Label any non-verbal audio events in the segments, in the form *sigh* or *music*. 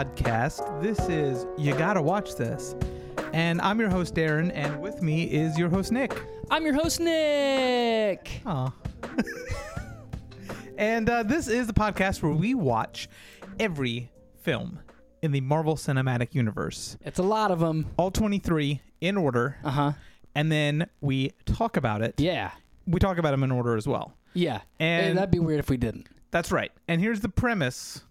welcome to the podcast. This is You Gotta Watch This. And I'm your host, Aaron, and with me is your host, Nick. I'm your host, Nick. Aw. *laughs* and uh, this is the podcast where we watch every film in the Marvel Cinematic Universe, It's a lot of them. all 23 in order, Uh huh. and then we talk about it. Yeah. We talk about them in order as well. Yeah. And- Eh, that'd be weird if we didn't. That's right. And here's the premise.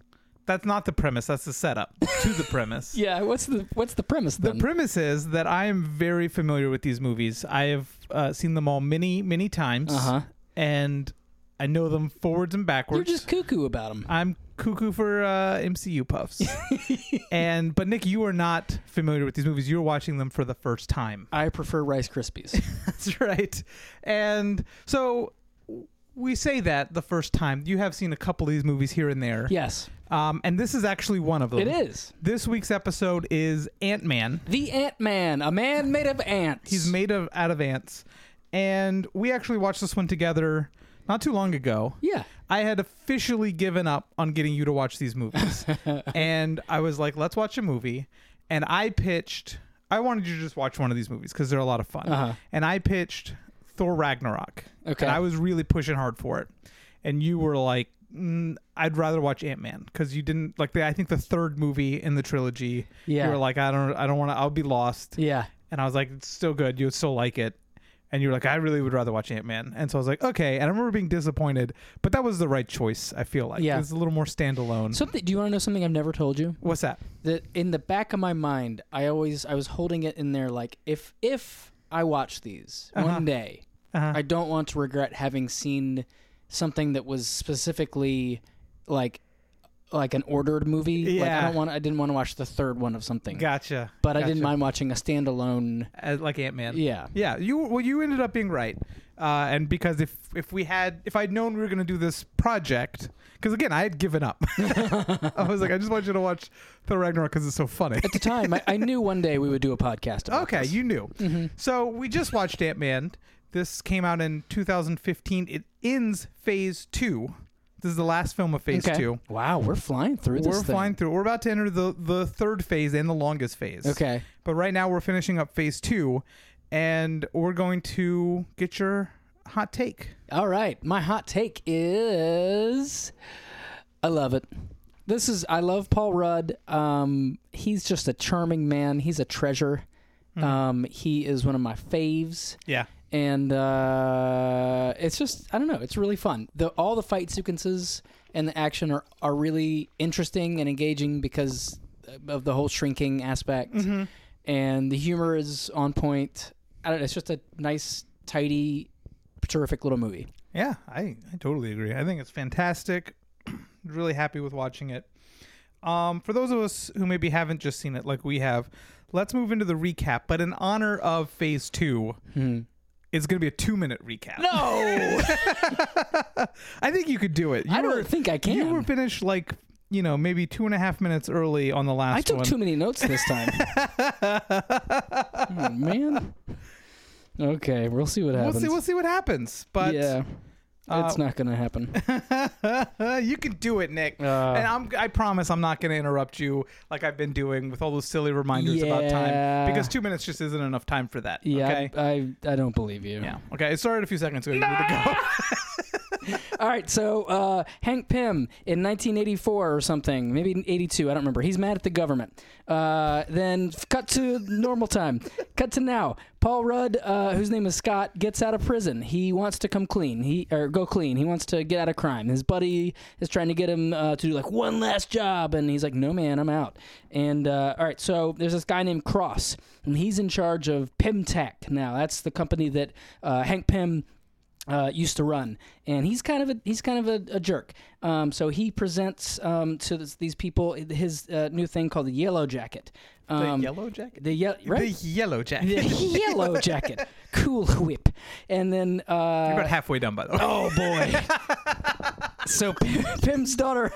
That's not the premise, that's the setup to the premise. *laughs* Yeah. What's the What's the premise then? The premise is that I am very familiar with these movies. I have uh, seen them all many, many times, uh huh. and I know them forwards and backwards. You're backwards. just cuckoo about them. I'm cuckoo for uh, MCU puffs. *laughs* and but Nick, you are not familiar with these movies. You're watching them for the first time. I prefer Rice Krispies. *laughs* That's right. And so we say that the first time. You have seen a couple of these movies here and there. yes, Um, and this is actually one of them. it is. This week's episode is Ant Man. The Ant Man, a man made of ants. He's made of out of ants, and we actually watched this one together not too long ago. Yeah. I had officially given up on getting you to watch these movies, *laughs* and I was like, "Let's watch a movie." And I pitched. I wanted you to just watch one of these movies because they're a lot of fun. Uh-huh. And I pitched Thor Ragnarok. Okay. And I was really pushing hard for it, and you were like. Mm, I'd rather watch Ant Man because you didn't like the. I think the third movie in the trilogy. Yeah. You were like, I don't, I don't want to. I'll be lost. Yeah. And I was like, it's still good. You would still like it. And you were like, I really would rather watch Ant Man. And so I was like, okay. And I remember being disappointed, but that was the right choice. I feel like Yeah. it's a little more standalone. Something. Do you want to know something I've never told you? What's that? That in the back of my mind, I always I was holding it in there like if if I watch these Uh-huh. one day, Uh-huh. I don't want to regret having seen something that was specifically like like an ordered movie. Like I don't want I didn't want to watch the third one of something. gotcha. but I didn't mind watching a standalone. Uh, like Ant Man. Yeah. Yeah. You well, you ended up being right. Uh, and because if if we had if I'd known we were gonna do this project, because again I had given up. *laughs* I was like, I just want you to watch Thor Ragnarok because it's so funny. At the time, I, I knew one day we would do a podcast about Okay, this. you knew. Mm-hmm. So we just watched Ant Man. This came out in 2015. It ends Phase Two. This is the last film of Phase Okay. Two. Wow, we're flying through this We're thing. flying through. We're about to enter the the third phase and the longest phase. Okay. But right now we're finishing up Phase Two, and we're going to get your hot take. All right. My hot take is I love it. This is I love Paul Rudd. Um, he's just a charming man. He's a treasure. Hmm. Um, he is one of my faves. Yeah. And uh, it's just I don't know. It's really fun. The all the fight sequences and the action are are really interesting and engaging because of the whole shrinking aspect, Mm-hmm. and the humor is on point. I don't know, it's just a nice, tidy, terrific little movie. Yeah, I, I totally agree. I think it's fantastic. *clears throat* really happy with watching it. Um, for those of us who maybe haven't just seen it like we have, let's move into the recap. But in honor of Phase Two, it's going to be a two-minute recap. No, *laughs* I think you could do it. You I were, don't think I can. You were finished like you know maybe two and a half minutes early on the last I took one. too many notes this time. oh, *laughs* man. Okay, we'll see what we'll happens. see. We'll see what happens. But yeah, uh, it's not going to happen. *laughs* you can do it, Nick. Uh, and I'm, I promise I'm not going to interrupt you like I've been doing with all those silly reminders about time because two minutes just isn't enough time for that. yeah, Okay. I, I I don't believe you. yeah. Okay. It started a few seconds ago. You need to go. *laughs* All right, so uh, Hank Pym in 1984 or something, maybe 82, I don't remember. He's mad at the government. Uh, then cut to normal time. cut to now. Paul Rudd, uh, whose name is Scott, gets out of prison. He wants to come clean. He or go clean. He wants to get out of crime. His buddy is trying to get him uh, to do like one last job, and he's like, "No, man, I'm out." And uh, all right, so there's this guy named Cross, and he's in charge of Pym Tech. Now that's the company that uh, Hank Pym uh, used to run, and he's kind of a he's kind of a, a jerk. Um, so he presents um, to this, these people his uh, new thing called the Yellow Jacket. the Um, yellow jacket. the ye- The yellow jacket. The *laughs* yellow jacket, cool *laughs* whip, and then You're uh, about halfway done, by the way. oh boy. *laughs* *laughs* so Pym, Pym's daughter,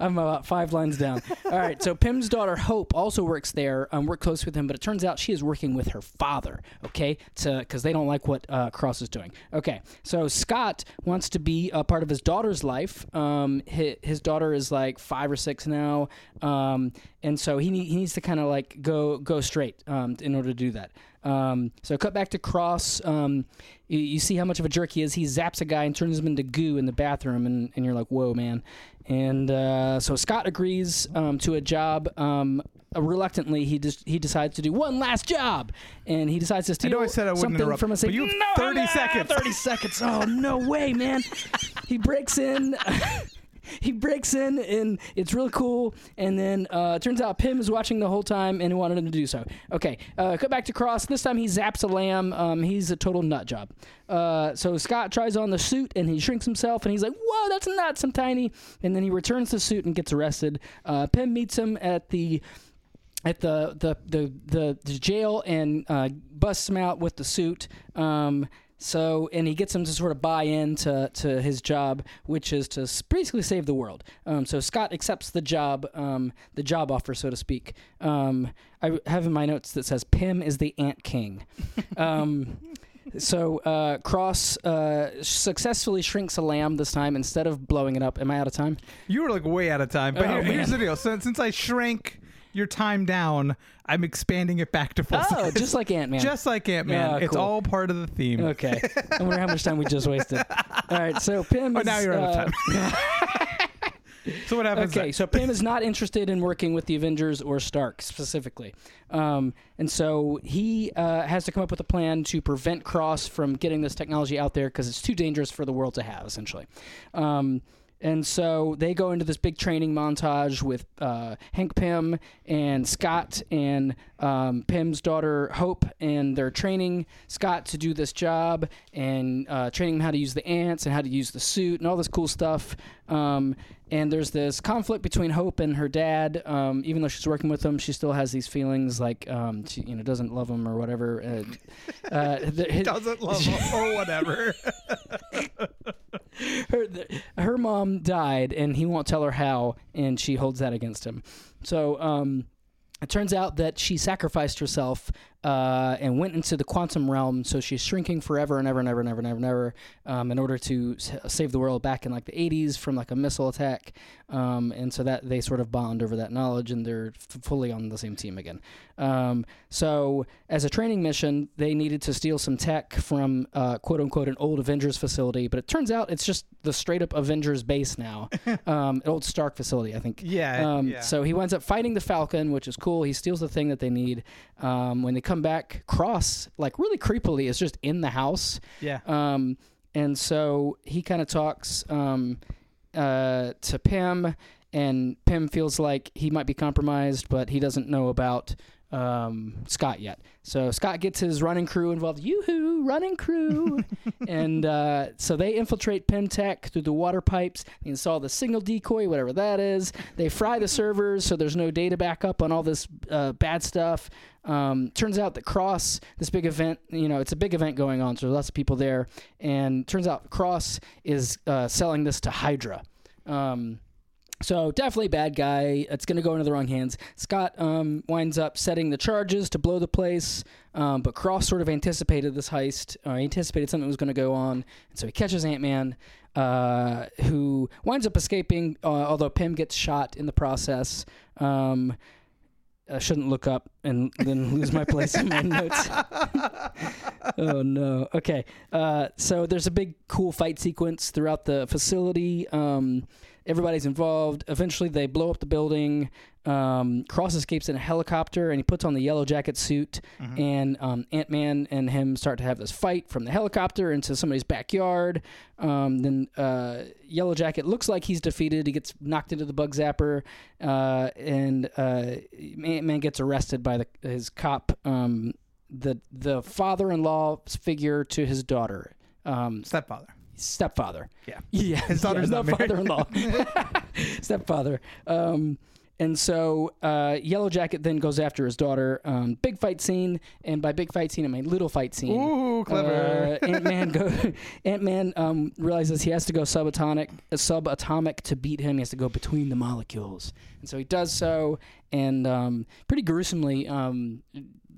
I'm about five lines down. All right, so Pym's daughter Hope also works there. Um, work close with him, but it turns out she is working with her father. Okay, to because they don't like what uh, Cross is doing. Okay, so Scott wants to be a part of his daughter's life. Um, his, his daughter is like five or six now, um, and so he need, he needs to kind of like go go straight um, in order to do that. Um, so cut back to Cross. Um, you, you see how much of a jerk he is. He zaps a guy and turns him into goo in the bathroom, and, and you're like, whoa, man. And uh, so Scott agrees um, to a job. Um, uh, reluctantly, he just he decides to do one last job, and he decides to steal I said I something from a safe. but you have no, 30 no, seconds. Thirty seconds. Oh no way, man! *laughs* he breaks in. *laughs* he breaks in and it's really cool. And then uh, it turns out Pym is watching the whole time and wanted him to do so. Okay, uh, cut back to Cross. This time he zaps a lamb. Um, he's a total nut job. Uh, so Scott tries on the suit and he shrinks himself and he's like, "Whoa, that's nuts! I'm tiny." And then he returns the suit and gets arrested. Uh, Pym meets him at the at the the the the, the jail and uh, busts him out with the suit. Um, so and he gets him to sort of buy into to his job, which is to basically save the world. Um, so Scott accepts the job, um, the job offer, so to speak. Um, I have in my notes that says Pym is the Ant King. Um, *laughs* so uh, Cross uh, successfully shrinks a lamb this time instead of blowing it up. Am I out of time? You were like way out of time. But Oh, here- here's the deal. Since, since I shrank your time down, I'm expanding it back to full Oh, size. just like Ant Man. *laughs* Just like Ant Man. Yeah, it's cool. all part of the theme. Okay. *laughs* I wonder how much time we just wasted. All right. So Pym. Oh, is, now you're out of time. *laughs* So what happens Okay, next? so Pym is not interested in working with the Avengers or Stark specifically, um, and so he uh, has to come up with a plan to prevent Cross from getting this technology out there because it's too dangerous for the world to have, essentially. Um, and so they go into this big training montage with uh, Hank Pym and Scott and um, Pym's daughter Hope, and they're training Scott to do this job and uh, training him how to use the ants and how to use the suit and all this cool stuff. Um, and there's this conflict between Hope and her dad. Um, even though she's working with him, she still has these feelings like um, she, you know, doesn't love him or whatever. Uh, *laughs* uh, Doesn't love him or whatever. *laughs* *laughs* her her mom died and he won't tell her how and she holds that against him. So um it turns out that she sacrificed herself uh, and went into the quantum realm. So she's shrinking forever and ever and ever and ever and ever and ever um, in order to save the world back in like the 80s from like a missile attack. Um, and so that they sort of bond over that knowledge and they're f- fully on the same team again. Um, so as a training mission, they needed to steal some tech from uh, quote unquote an old Avengers facility, but it turns out it's just the straight up Avengers base now, *laughs* um, an old Stark facility, I think. yeah. Um, yeah. So he winds up fighting the Falcon, which is cool. He steals the thing that they need. Um, when they come back, Cross, like really creepily, is just in the house. yeah. Um, and so he kind of talks um, uh, to Pym, and Pym feels like he might be compromised, but he doesn't know about um, Scott yet. So Scott gets his running crew involved. Yoo-hoo, running crew! *laughs* and uh, so they infiltrate Pym Tech through the water pipes. They install the signal decoy, whatever that is. They fry the servers so there's no data backup on all this uh, bad stuff. Um, turns out that Cross, this big event, you know, it's a big event going on, so there's lots of people there. And turns out Cross is uh, selling this to Hydra. Um, so definitely bad guy. It's going to go into the wrong hands. Scott um, winds up setting the charges to blow the place, um, but Cross sort of anticipated this heist. Uh, anticipated something was going to go on, and so he catches Ant Man, uh, who winds up escaping. Uh, although Pym gets shot in the process. Um, I shouldn't look up and then lose my place in my *laughs* notes. *laughs* oh no. Okay. Uh, so there's a big cool fight sequence throughout the facility. Um, everybody's involved. Eventually, they blow up the building. Um, Cross escapes in a helicopter and he puts on the yellow jacket suit. And um, Ant Man and him start to have this fight from the helicopter into somebody's backyard. Um, then uh, Yellow Jacket looks like he's defeated. He gets knocked into the bug zapper, uh, and uh, Ant Man gets arrested by the, his cop, um, the the father-in-law figure to his daughter. Um, Stepfather. Stepfather. Yeah. Yeah, His daughter's yeah, not married. father-in-law. *laughs* *laughs* stepfather. Um, And so uh, Yellow Jacket then goes after his daughter. Um, big fight scene, and by big fight scene, I mean little fight scene. Ooh, clever. Uh, Ant Man go. *laughs* Ant Man um, realizes he has to go subatomic, uh, subatomic to beat him. He has to go between the molecules, and so he does so, and um, pretty gruesomely um,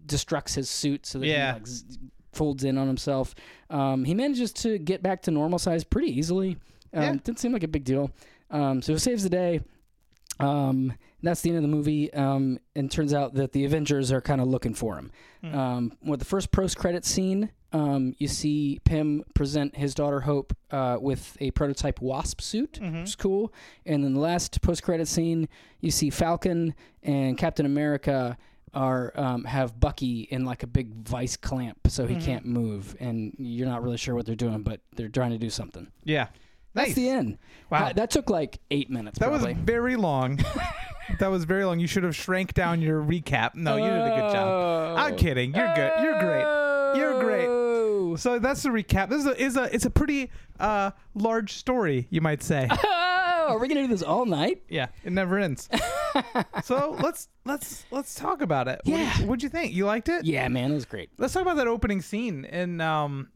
destructs his suit so that Yeah. he like, z- folds in on himself. Um, he manages to get back to normal size pretty easily. Um, Yeah. Didn't seem like a big deal. Um, so he saves the day. Um, that's the end of the movie. Um, and turns out that the Avengers are kind of looking for him. Hmm. Um, with the first post credit scene, um, you see Pym present his daughter Hope uh, with a prototype Wasp suit, Mhm. which is cool. And then the last post credit scene, you see Falcon and Captain America are um, have Bucky in like a big vice clamp, so he Mhm. can't move, and you're not really sure what they're doing, but they're trying to do something. Yeah. That's Nice. the end. Wow. Uh, that took like eight minutes. That probably. was very long. *laughs* that was very long. You should have shrank down your recap. No, you did a good job. I'm Oh. kidding. You're good. You're great. You're great. Oh. So that's the recap. This is a, is a it's a pretty uh, large story, you might say. *laughs* Oh, are we gonna do this all night? yeah, it never ends. *laughs* so let's let's let's talk about it. What Yeah. did, what'd you think? You liked it? Yeah, man, it was great. Let's talk about that opening scene in um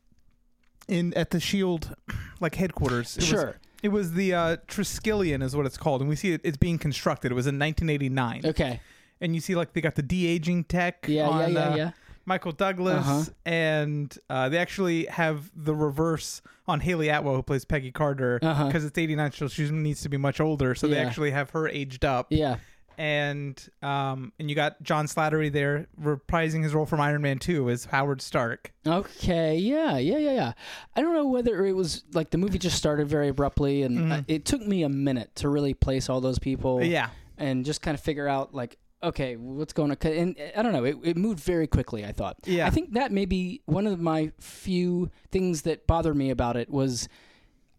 in at the Shield like headquarters. It was- Sure. it was the uh, Triskelion is what it's called, and we see it, it's being constructed. It was in 1989, Okay. and you see like they got the de aging tech. Yeah, on, yeah, yeah, uh, yeah. Michael Douglas, Uh-huh. and uh, they actually have the reverse on Hayley Atwell, who plays Peggy Carter, because Uh-huh. it's 89, so she needs to be much older. So they actually have her aged up, Yeah. and um, and you got John Slattery there reprising his role from Iron Man 2 as Howard Stark. Okay. Yeah. Yeah. Yeah. Yeah. I don't know whether it was like the movie just started very abruptly, and uh, it took me a minute to really place all those people. Yeah, And just kind of figure out like, okay, what's going on? And uh, I don't know. It, it moved very quickly. I thought. Yeah. I think that may be one of my few things that bothered me about it was,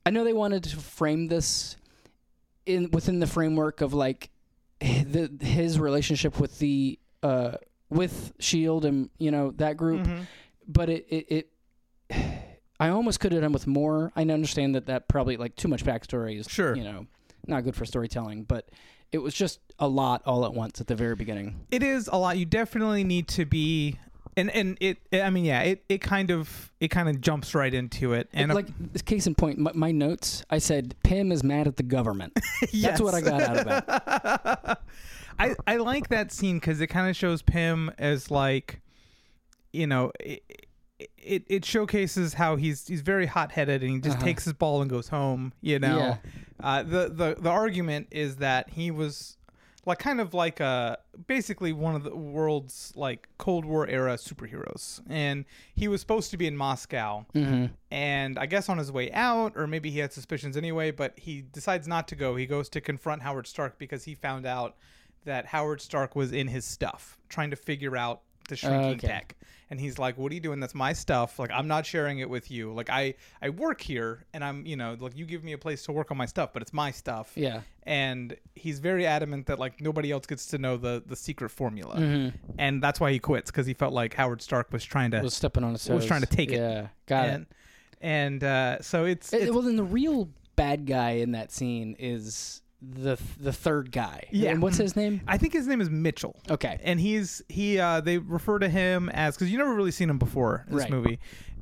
I know they wanted to frame this in within the framework of like the his relationship with the uh with Shield and you know that group Mhm. but it, it, it *sighs* I almost could have done with more. I understand that that probably like too much backstory is Sure. you know not good for storytelling, but it was just a lot all at once at the very beginning. It is a lot. You definitely need to be. And, and it I mean yeah it, it kind of it kind of jumps right into it and like this case in point, my, my notes I said Pym is mad at the government. *laughs* That's what I got out of it. *laughs* I I like that scene because it kind of shows Pym as like, you know, it, it it showcases how he's he's very hot headed and he just Uh-huh. takes his ball and goes home. You know, Yeah. Uh, the the the argument is that he was like kind of like a basically one of the world's like Cold War era superheroes, and he was supposed to be in Moscow. Hmm and I guess on his way out, or maybe he had suspicions anyway, but he decides not to go. He goes to confront Howard Stark because he found out that Howard Stark was in his stuff, trying to figure out the shrinking Okay. tech. And he's like, "What are you doing? That's my stuff. Like, I'm not sharing it with you. Like, I I work here, and I'm, you know, like you give me a place to work on my stuff, but it's my stuff." Yeah. And he's very adamant that like nobody else gets to know the the secret formula, hmm and that's why he quits because he felt like Howard Stark was trying to Was stepping on his toes. was trying to take it. Yeah. Got it. and, and uh, so it's, Uh, it's well, then the real bad guy in that scene is the the third guy. Yeah. And what's his name? I think his name is Mitchell, Okay. and he's he. Uh, they refer to him as because you never really seen him before in this Right. movie,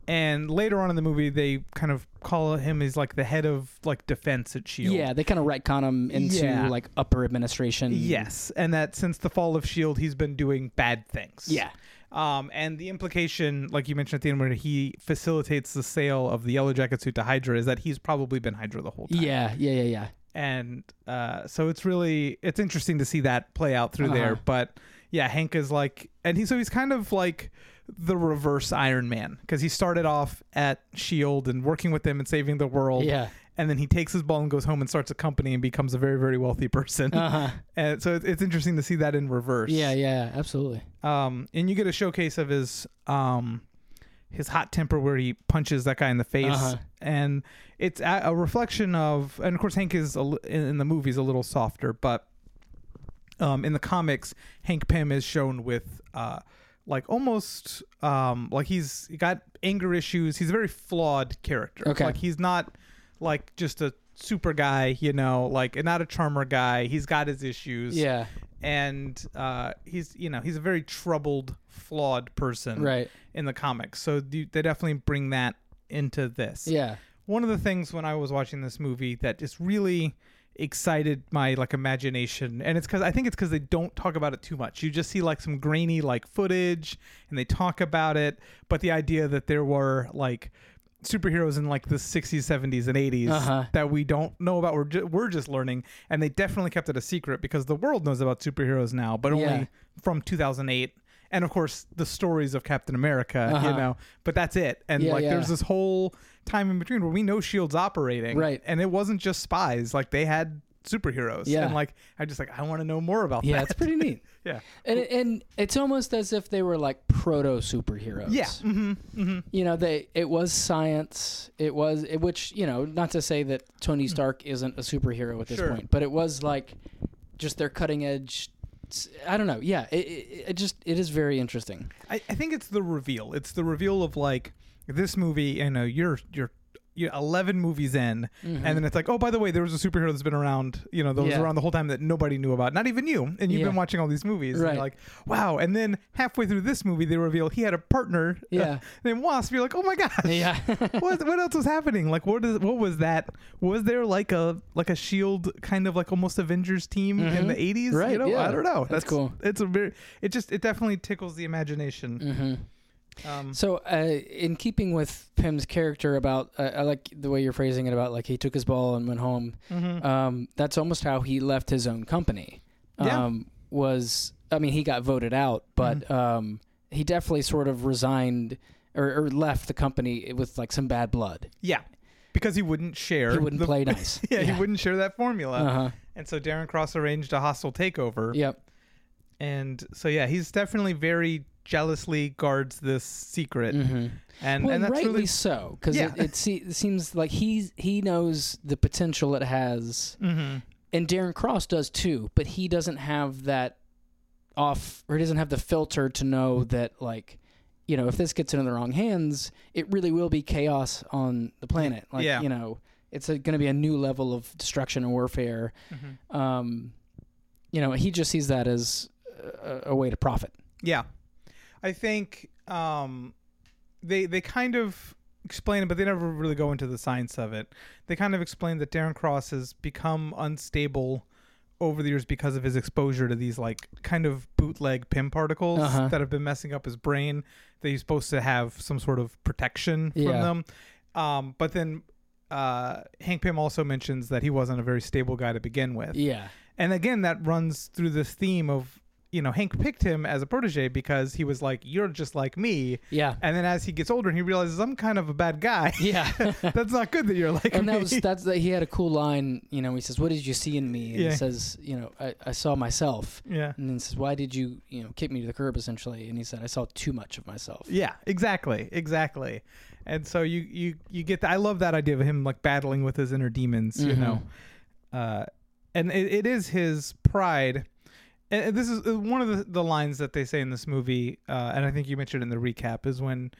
and later on in the movie they kind of call him as like the head of like defense at Shield. Yeah, they kind of retcon him into Yeah. like upper administration. Yes, and that since the fall of Shield, he's been doing bad things. Yeah. Um, and the implication, like you mentioned at the end, where he facilitates the sale of the Yellow Jacket suit to Hydra, is that he's probably been Hydra the whole time. Yeah, yeah, yeah, yeah. And uh, so it's really it's interesting to see that play out through there. Uh-huh. But yeah, Hank is like, and he so he's kind of like the reverse Iron Man because he started off at Shield and working with them and saving the world, Yeah. and then he takes his ball and goes home and starts a company and becomes a very very wealthy *laughs* person. Uh-huh. and so it's, it's interesting to see that in reverse. Yeah, yeah, absolutely. Um, and you get a showcase of his um his hot temper where he punches that guy in the face Uh-huh. and it's a, reflection of and of course Hank is a, in, in the movies a little softer but um in the comics Hank Pym is shown with uh like almost um like he's he got anger issues he's a very flawed character Okay. like he's not like just a super guy, you know, like not a charmer guy. He's got his issues. Yeah. And uh, he's you know he's a very troubled, flawed person Right. in the comics. So they definitely bring that into this. Yeah. One of the things when I was watching this movie that just really excited my like imagination and it's because i think it's because they don't talk about it too much you just see like some grainy like footage and they talk about it but the idea that there were like superheroes in like the 60s 70s and 80s Uh-huh. that we don't know about we're, ju- we're just learning and they definitely kept it a secret because the world knows about superheroes now but only Yeah. from 2008 and of course the stories of captain america Uh-huh. you know but that's it and Yeah, like yeah. there's this whole time in between where we know shield's operating Right. and it wasn't just spies like they had superheroes Yeah. and like i just like i want to know more about Yeah. that Yeah, It's pretty neat. *laughs* yeah And and it's almost as if they were like proto superheroes. yeah mm-hmm, mm-hmm. You know, they it was science. It was it, which you know, not to say that Tony Stark isn't a superhero at this. Sure. point, but it was like just their cutting edge. I don't know. Yeah, it, it, it just it is very interesting. I, I think it's the reveal it's the reveal of like this movie you know you're you're you're 11 movies in and then it's like oh by the way there was a superhero that's been around you know that was Yeah. around the whole time that nobody knew about not even you and you've Yeah. been watching all these movies and Right. you're like wow and then halfway through this movie they reveal he had a partner Yeah. named wasp you're like oh my gosh Yeah. *laughs* what what else was happening? Like what is what was that? Was there like a like a shield kind of like almost Avengers team in the eighties? Mm-hmm. Right, You know, yeah. I don't know. That's cool. It's a very it just it definitely tickles the imagination. hmm Um, So, uh, in keeping with Pym's character, about uh, I like the way you're phrasing it about like he took his ball and went home. mhm. Um, that's almost how he left his own company. Yeah. Um, was I mean he got voted out, but Mm-hmm. um, he definitely sort of resigned or, or left the company with like some bad blood. yeah, because he wouldn't share. He wouldn't the- play *laughs* nice. yeah, he wouldn't share that formula, Uh huh. and so Darren Cross arranged a hostile takeover. Yep. And so yeah, he's definitely very jealously guards this secret, hmm and well, and that's rightly really so, because Yeah. it, it, se- it seems like he's he knows the potential it has, Mhm. and Darren Cross does too, but he doesn't have that off, or he doesn't have the filter to know that like, you know, if this gets into the wrong hands, it really will be chaos on the planet. Like, Yeah. you know, it's going to be a new level of destruction and warfare. Mhm. Um, you know, he just sees that as a, a way to profit. Yeah, I think um, they they kind of explain it, but they never really go into the science of it. They kind of explain that Darren Cross has become unstable over the years because of his exposure to these like kind of bootleg Pym particles Uh-huh. that have been messing up his brain. That he's supposed to have some sort of protection from Yeah. them. Um, but then uh, Hank Pym also mentions that he wasn't a very stable guy to begin with. Yeah. And again, that runs through this theme of, you know, Hank picked him as a protege because he was like, you're just like me. Yeah. And then as he gets older and he realizes I'm kind of a bad guy. *laughs* Yeah. *laughs* That's not good that you're like and me. that was that's that he had a cool line you know he says what did you see in me and Yeah. he says you know I, I saw myself yeah. and then he says why did you you know kick me to the curb essentially and he said i saw too much of myself Yeah, exactly. Exactly. And so you you you get that I love that idea of him like battling with his inner demons, you Mhm. know. Uh and it, it is his pride and this is uh, one of the, the lines that they say in this movie, uh, and I think you mentioned in the recap, is when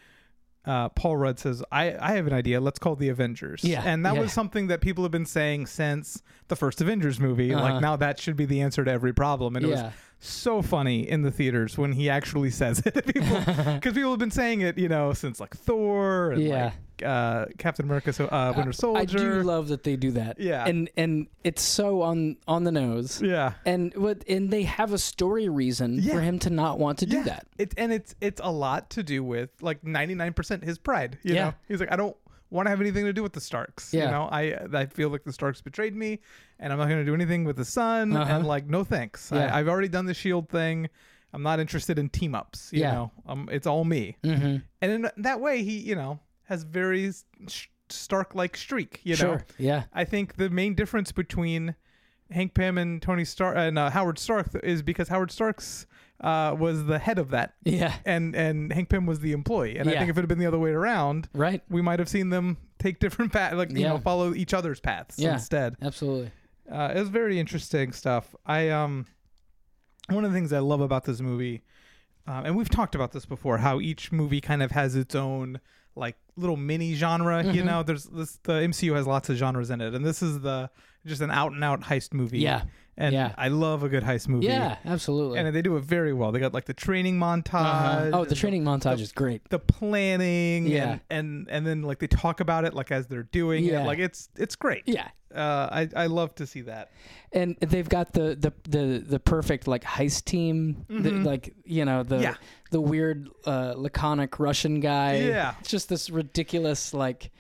uh, Paul Rudd says, I, I have an idea. Let's call the Avengers. Yeah, And that yeah. was something that people have been saying since the first Avengers movie. Uh-huh. Like, now that should be the answer to every problem. And it was so funny in the theaters when he actually *laughs* says it. Because *laughs* people have been saying it, you know, since like Thor and Yeah. like uh, Captain America, so uh, Winter Soldier. I do love that they do that Yeah. and and it's so on on the nose yeah. and what and they have a story reason Yeah. for him to not want to do yeah. that It, and it's it's a lot to do with like 99% his pride. You Yeah. know, he's like, I don't want to have anything to do with the Starks. Yeah. You know, I I feel like the Starks betrayed me, and I'm not going to do anything with the son. Uh-huh. And like, no thanks. Yeah. I, I've already done the Shield thing. I'm not interested in team ups. You Yeah. know, um, it's all me. mm-hmm. And in that way, he you know has very sh- Stark like streak. You know, sure yeah I think the main difference between Hank Pym and Tony Stark and uh, Howard Stark is because Howard Stark's uh, was the head of that, yeah and and Hank Pym was the employee. And I think if it had been the other way around, right we might have seen them take different paths, like you know, follow each other's paths Yeah. instead. absolutely Uh, it was very interesting stuff. I um, one of the things I love about this movie, um, and we've talked about this before, how each movie kind of has its own like little mini genre. You Mhm. know, there's this the MCU has lots of genres in it, and this is the just an out and out heist movie. Yeah. And yeah. I love a good heist movie. Yeah, absolutely. and they do it very well. They got like the training montage. Uh-huh. Oh, the training montage is great. the planning Yeah. and, and and then like they talk about it like as they're doing Yeah. it like it's it's great Yeah. uh i i love to see that And they've got the the the, the perfect like heist team, the, Mhm. like you know the Yeah. the weird uh, laconic Russian guy. Yeah. it's just this ridiculous like.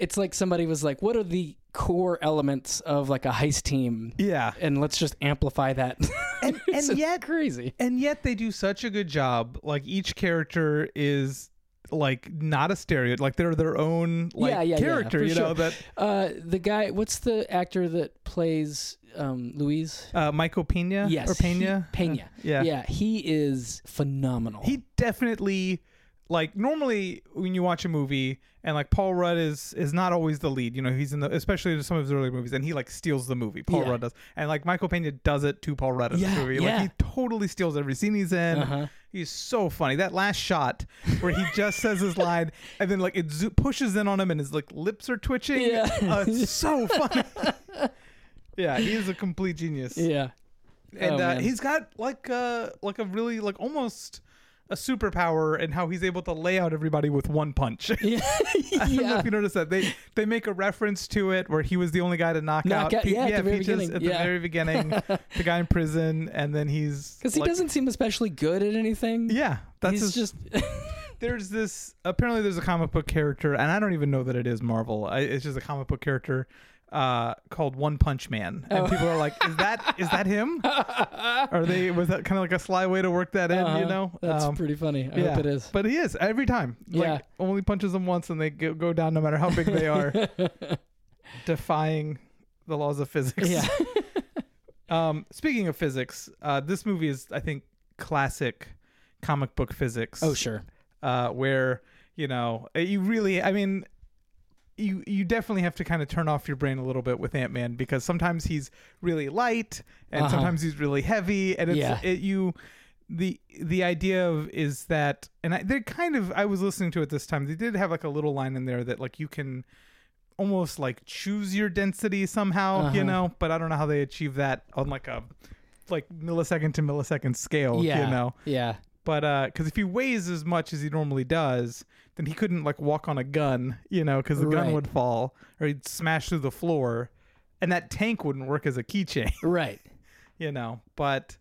It's like somebody was like, "What are the core elements of like a heist team?" yeah And let's just amplify that. *laughs* and It's and yet crazy. and yet they do such a good job like each character is like not a stereotype like they're their own like Yeah, yeah, yeah, character for you know sure. that Uh, the guy, what's the actor that plays um, Luis? uh michael pena Yes, or pena he- Pena. Uh, yeah Yeah, he is phenomenal. he definitely like normally when you watch a movie and like Paul Rudd is is not always the lead, you know, he's in the especially in some of his early movies and he like steals the movie. Paul Yeah. Rudd does. And like Michael Pena does it to Paul Rudd in Yeah, the movie. yeah. Like he totally steals every scene he's in. Uh-huh. He's so funny. That last shot where he just says his *laughs* line and then like it zo- pushes in on him and his like lips are twitching. Yeah. Uh, it's *laughs* so funny. yeah, he is a complete genius yeah. and Oh, uh, he's got like uh like a really like almost a superpower and how he's able to lay out everybody with one punch. *laughs* Yeah. *laughs* I don't know if you noticed that they they make a reference to it where he was the only guy to knock, Knock out- Pe- yeah, at the very beginning, at yeah. the very beginning, *laughs* the guy in prison, and then he's Because he like- doesn't seem especially good at anything. Yeah, that's he's his, just. there's this apparently there's a comic book character, and I don't even know that it is Marvel. I, it's just a comic book character uh, called One Punch Man, and Oh. people are like, "Is that is that him? *laughs* Are they was that kind of like a sly way to work that in? Uh-huh. You know, That's Um, pretty funny. I yeah, hope it is. But he is every time. Like, Yeah. only punches them once, and they go, go down no matter how big they are, *laughs* defying the laws of physics. yeah. *laughs* Um, speaking of physics, uh, this movie is, I think, classic comic book physics. oh, sure. Uh, where you know you really, I mean, you you definitely have to kind of turn off your brain a little bit with Ant Man because sometimes he's really light and Uh-huh. sometimes he's really heavy, and it's Yeah. it, you. The the idea of is that, and I, they kind of I was listening to it this time. They did have like a little line in there that like you can almost like choose your density somehow, you Uh-huh. know. But I don't know how they achieve that on like a like millisecond to millisecond scale, Yeah. you know. Yeah. But uh, because if he weighs as much as he normally does, then he couldn't like walk on a gun, you know, because the gun would fall or he'd smash through the floor, and that tank wouldn't work as a keychain, *laughs* Right. you know. But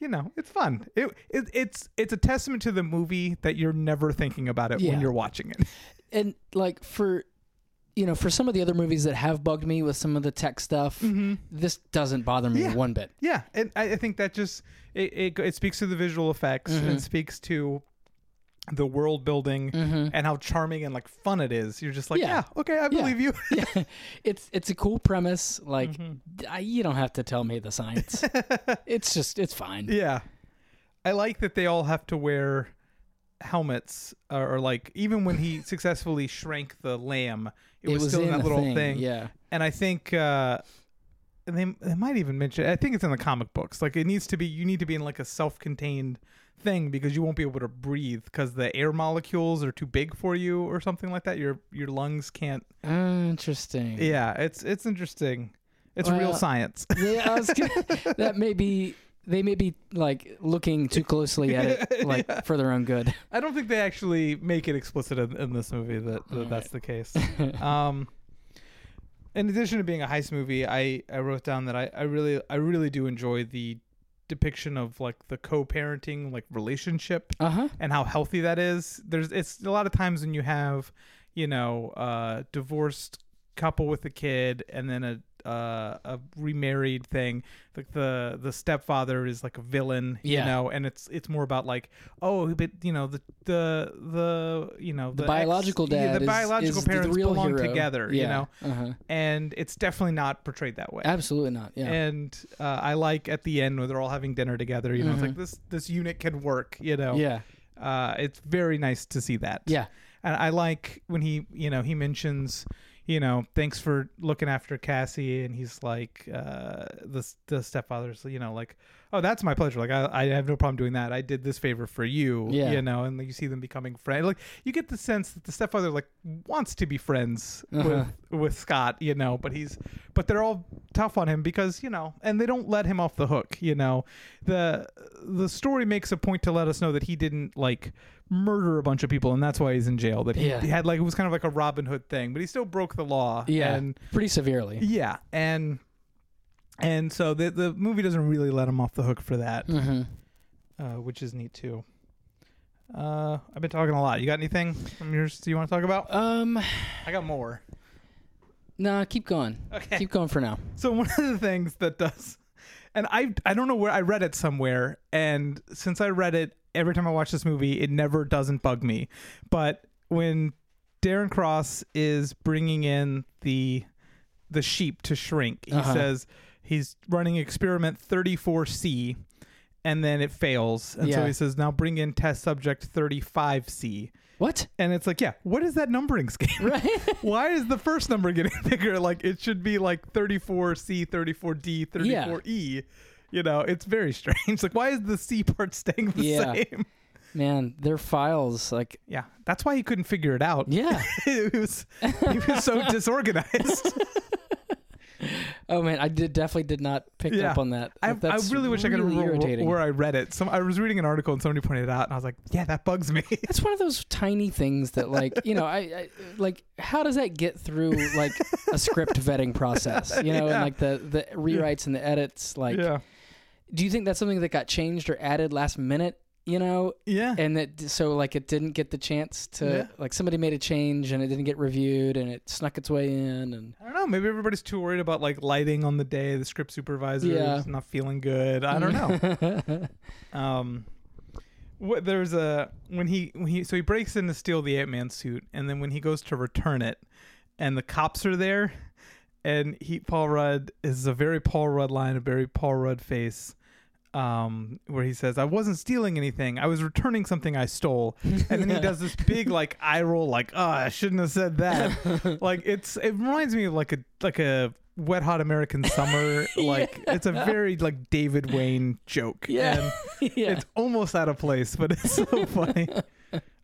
you know, it's fun. It, it it's it's a testament to the movie that you're never thinking about it Yeah. when you're watching it. And like for, you know, for some of the other movies that have bugged me with some of the tech stuff, Mm-hmm. this doesn't bother me Yeah. one bit. Yeah, and I, I think that just it, it it speaks to the visual effects Mhm. and speaks to the world building Mm-hmm. and how charming and like fun it is. You're just like, Yeah. yeah, okay, I Yeah. believe you. *laughs* yeah, it's it's a cool premise. Like, Mhm. I, you don't have to tell me the science. *laughs* it's just it's fine. Yeah. I like that they all have to wear helmets or, or like even when he *laughs* successfully shrank the lamb, it, was, still in that little thing. thing. Yeah. And I think uh and they they might even mention I think it's in the comic books. Like it needs to be you need to be in like a self-contained thing because you won't be able to breathe because the air molecules are too big for you or something like that. Your your lungs can't. Interesting. Yeah, it's it's interesting. It's real science. Yeah, I was *laughs* gonna, that may be they may be like looking too closely at it, *laughs* like for their own good. I don't think they actually make it explicit in, in this movie that, that that's the case. *laughs* um, in addition to being a heist movie, I, I wrote down that I, I really I really do enjoy the depiction of like the co-parenting like relationship Uh huh. and how healthy that is. There's it's a lot of times when you have, you know, a divorced couple with a kid and then a uh, a remarried thing. Like the the stepfather is like a villain, you know, and it's it's more about like oh, but you know the the the you know The, ex- biological yeah, dad. the is- biological is the parents real belong hero. together, yeah. you know, Uh-huh. and it's definitely not portrayed that way. Absolutely not. Yeah. And uh, I like at the end where they're all having dinner together. You know, it's Mhm. like this this unit can work. You know, yeah. uh, it's very nice to see that. Yeah. and I like when he, you know, he mentions, you know, thanks for looking after Cassie, and he's like, uh, the the stepfather's, you know, like, oh, that's my pleasure. Like, I, I have no problem doing that. I did this favor for you, Yeah. you know, and you see them becoming friends. Like, you get the sense that the stepfather like wants to be friends Uh-huh. with with Scott, you know, but he's but they're all tough on him because you know, and they don't let him off the hook, you know. The the story makes a point to let us know that he didn't like murder a bunch of people and that's why he's in jail that he, Yeah. he had like it was kind of like a robin hood thing but he still broke the law Yeah, and pretty severely. yeah and and so the the movie doesn't really let him off the hook for that Mm-hmm. uh, which is neat too uh i've been talking a lot you got anything from yours do you want to talk about Um, i got more nah, keep going. okay Keep going for now. So one of the things that does, and I I don't know where I read it somewhere, and since I read it, every time I watch this movie, it never doesn't bug me. But when Darren Cross is bringing in the the sheep to shrink, he Uh-huh. says he's running experiment 34C, and then it fails, and so he says now bring in test subject 35C. What? And it's like, yeah, what is that numbering scheme? *laughs* Right? *laughs* Why is the first number getting *laughs* bigger? Like it should be like 34C, 34D, 34E. You know, it's very strange. *laughs* Like why is the C part staying the Yeah. same? Man, their files like Yeah, that's why he couldn't figure it out. yeah. *laughs* he was he was so *laughs* disorganized. Oh man, I did definitely did not pick Yeah. up on that. I, I really wish I could really remember irritating. where I read it. Some I was reading an article and somebody pointed it out, and I was like, "Yeah, that bugs me." That's one of those tiny things that, like, you know, I, I like. How does that get through like a script vetting process? You know, Yeah. and like the the rewrites and the edits. Like, yeah, do you think that's something that got changed or added last minute? You know, yeah, and that so like it didn't get the chance to Yeah. like somebody made a change and it didn't get reviewed and it snuck its way in and I don't know. Maybe everybody's too worried about like lighting on the day. The script supervisor Yeah. is not feeling good. I don't know. *laughs* um what there's a when he when he so he breaks in to steal the ant-man suit and then when he goes to return it and the cops are there and he paul rudd is a very paul rudd line a very paul rudd face um where he says i wasn't stealing anything i was returning something i stole and then he *laughs* does this big like eye roll like oh i shouldn't have said that *laughs* like it's it reminds me of like a like a wet hot american summer *laughs* like it's a very like david wain joke Yeah. and yeah. it's almost out of place, but it's so funny.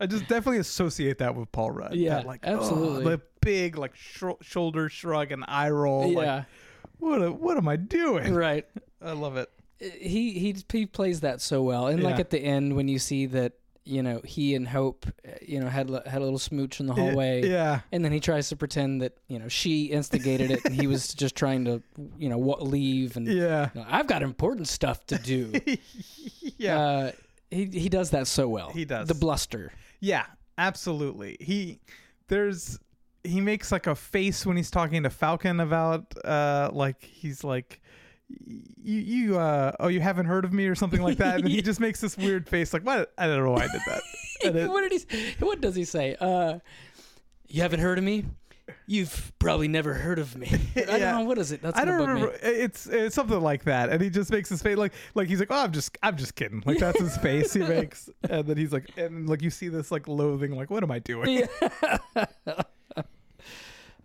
I just definitely associate that with Paul Rudd. Yeah, that, like absolutely. oh, the big like sh- shoulder shrug and eye roll. Like, yeah. what a, what am I doing? right. I love it. He he he plays that so well, and like at the end when you see that you know he and Hope, uh, you know, had had a little smooch in the hallway, Yeah. and then he tries to pretend that you know she instigated it, and he was just trying to you know wa- leave, and Yeah. you know, I've got important stuff to do. *laughs* yeah. Uh, he he does that so well. He does. the bluster. Yeah, absolutely. He there's he makes like a face when he's talking to Falcon about uh like he's like you you uh oh you haven't heard of me or something like that and he *laughs* just makes this weird face like what I don't know why I did that. *laughs* It- what did he? What does he say? Uh, you haven't heard of me. You've probably never heard of me. *laughs* I don't Yeah. know what is it. That's I don't me. remember. It's it's something like that, and he just makes his face like like he's like, oh, I'm just I'm just kidding. Like that's his face he makes, and then he's like, and like you see this like loathing, like what am I doing?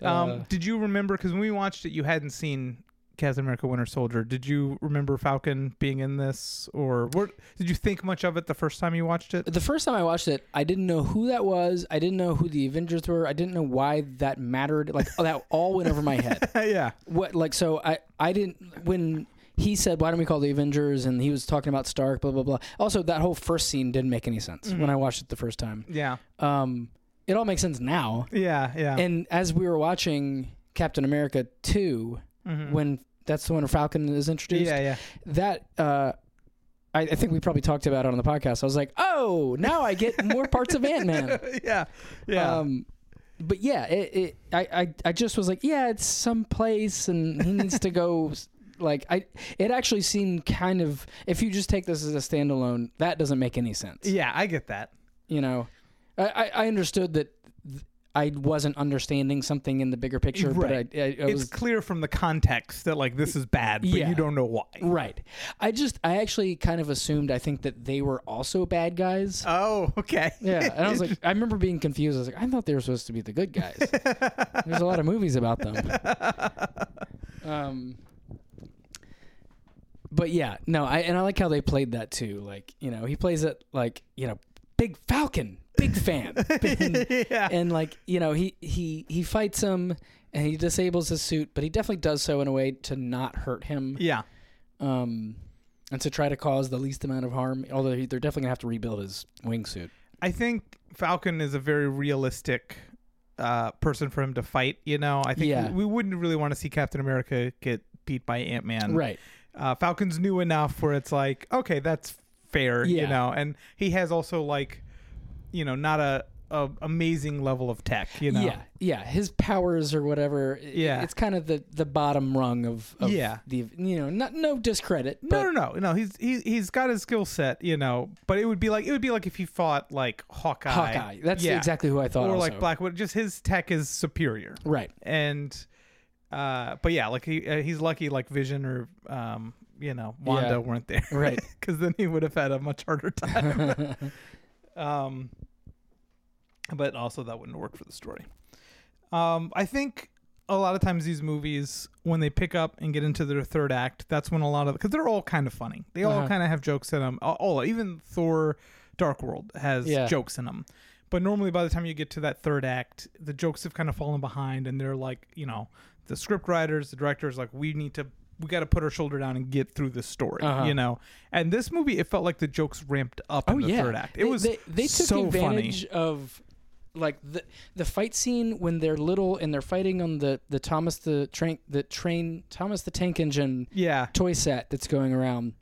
Um, Uh, did you remember? Because when we watched it, you hadn't seen Captain America: Winter Soldier. Did you remember Falcon being in this, or what? Did you think much of it the first time you watched it? the first time I watched it, I didn't know who that was. I didn't know who the Avengers were. I didn't know why that mattered. Like that all went over my head. *laughs* yeah, What like so I I didn't when he said why don't we call the Avengers and he was talking about Stark blah blah blah. Also that whole first scene didn't make any sense Mm-hmm. when I watched it the first time. yeah, Um, it all makes sense now. yeah, yeah. And as we were watching Captain America two, Mhm. when that's the one Falcon is introduced, yeah, yeah. that uh, I, I think we probably talked about it on the podcast. I was like, oh, now I get more parts of Ant Man. *laughs* yeah, yeah. Um, but yeah, it, it I, I I just was like, yeah, it's some place, and he needs to go. Like I, it actually seemed kind of. If you just take this as a standalone, that doesn't make any sense. yeah, I get that. You know, I I, I understood that. th- I wasn't understanding something in the bigger picture, but I, Right. I, I it's was clear from the context that like this is bad, but Yeah. you don't know why. right. I just I actually kind of assumed I think that they were also bad guys. Oh, okay. Yeah, and I was like, *laughs* I remember being confused. I was like, I thought they were supposed to be the good guys. *laughs* There's a lot of movies about them. *laughs* Um, but yeah, no, I and I like how they played that too. Like, you know, he plays it like, you know, big Falcon, big fan, *laughs* *laughs* and, yeah. and like, you know, he he he fights him and he disables his suit, but he definitely does so in a way to not hurt him, yeah. um, and to try to cause the least amount of harm. Although he, they're definitely gonna have to rebuild his wingsuit. I think Falcon is a very realistic uh, person for him to fight. You know, I think Yeah. we, we wouldn't really want to see Captain America get beat by Ant Man. Right. Uh, Falcon's new enough where it's like, okay, that's fair. Yeah. You know, and he has also like, you know, not a, a amazing level of tech. You know. Yeah, yeah. His powers or whatever. Yeah. it's kind of the the bottom rung of, of Yeah. the you know not no discredit, but No, no, no, no. He's he, he's got his skill set, you know. But it would be like it would be like if he fought like Hawkeye, Hawkeye. That's Yeah. exactly who I thought. or like also. Black Widow. Just his tech is superior, Right. and uh, but yeah, like he uh, he's lucky like Vision or um, you know Wanda Yeah. weren't there, Right. *laughs* Because then he would have had a much harder time. *laughs* *laughs* um, but also that wouldn't work for the story. Um, I think a lot of times these movies, when they pick up and get into their third act, that's when a lot of because they're all kind of funny. They all Uh-huh. kind of have jokes in them. All, even Thor: Dark World has Yeah. jokes in them. But normally, by the time you get to that third act, the jokes have kind of fallen behind, and they're like, you know, the script writers, the directors, like, we need to, we got to put our shoulder down and get through this story, Uh-huh. you know. And this movie, it felt like the jokes ramped up Oh in the third act. It they, was they, they took so advantage funny. of like the the fight scene when they're little and they're fighting on the the Thomas the train the train Thomas the Tank Engine Yeah, toy set that's going around.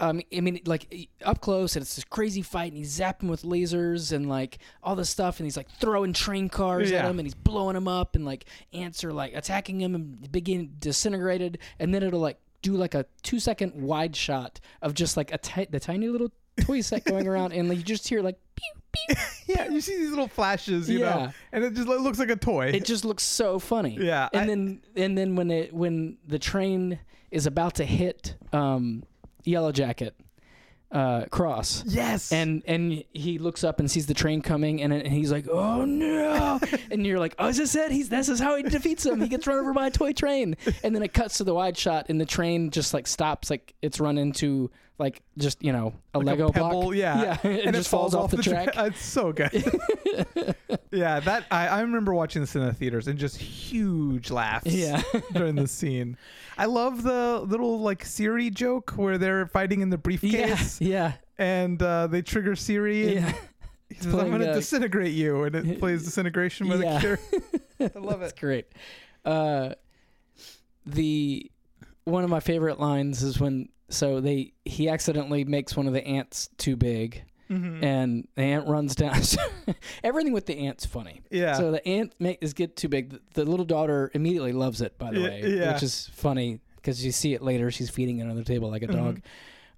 Um, I mean, like up close, and it's this crazy fight, and he's zapping with lasers and like all this stuff, and he's like throwing train cars at him, and he's blowing him up, and like ants are like attacking him and begin disintegrated, and then it'll like do like a two second wide shot of just like a ti- the tiny little toy set going around, and like, you just hear like *laughs* yeah. You see these little flashes, you know, and it just looks like a toy. It just looks so funny. Yeah, and I- then and then when it when the train is about to hit um, Yellow Jacket uh, cross. yes, And and he looks up and sees the train coming, and, and he's like, "Oh no!" *laughs* and you're like, "Oh, is this it? He's this is how he defeats him. He gets run over by a toy train." And then it cuts to the wide shot, and the train just like stops, like it's run into like just you know a Like Lego pebble, block. yeah, *laughs* yeah, it and just falls, off the, track. tra- it's so good. *laughs* yeah, that I, I remember watching this in the theaters and just huge laughs. Yeah. *laughs* during the scene. I love the little like Siri joke where they're fighting in the briefcase yeah, yeah. and uh, they trigger Siri. Yeah. he says, "I'm going to disintegrate you," and it plays disintegration by Yeah. the Cure. I love That's it. great. Uh, the one of my favorite lines is when so they he accidentally makes one of the ants too big, Mhm. and the ant runs down. *laughs* Everything with the ant's funny. Yeah. So the ant make, is get too big. The, the little daughter immediately loves it. By the Yeah, way, yeah. which is funny because you see it later. She's feeding it on the table like a dog.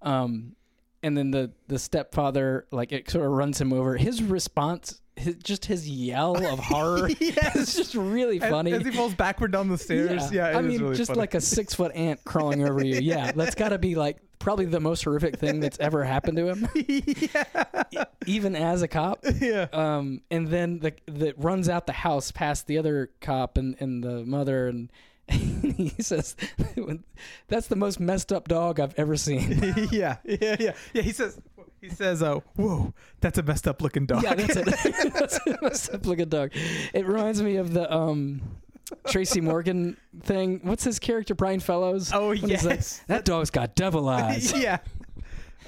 Mm-hmm. Um, and then the the stepfather like it sort of runs him over. His response, his, just his yell of *laughs* horror, Yes. it's just really funny. As, he falls backward down the *laughs* stairs. Yeah, it I mean, really just funny. like a six foot ant *laughs* crawling over you. Yeah, that's got to be like probably the most horrific thing that's ever happened to him, yeah. even as a cop. yeah. Um, and then the that runs out the house past the other cop and, and the mother, and he says, "That's the most messed up dog I've ever seen." yeah, yeah, yeah, yeah. He says, he says, "Oh, whoa, that's a messed up looking dog." Yeah, that's it. *laughs* that's a messed up looking dog. It reminds me of the um. Tracy Morgan thing. What's his character, Brian Fellows? oh When he's like, yes, that dog's got devil *laughs* eyes. yeah.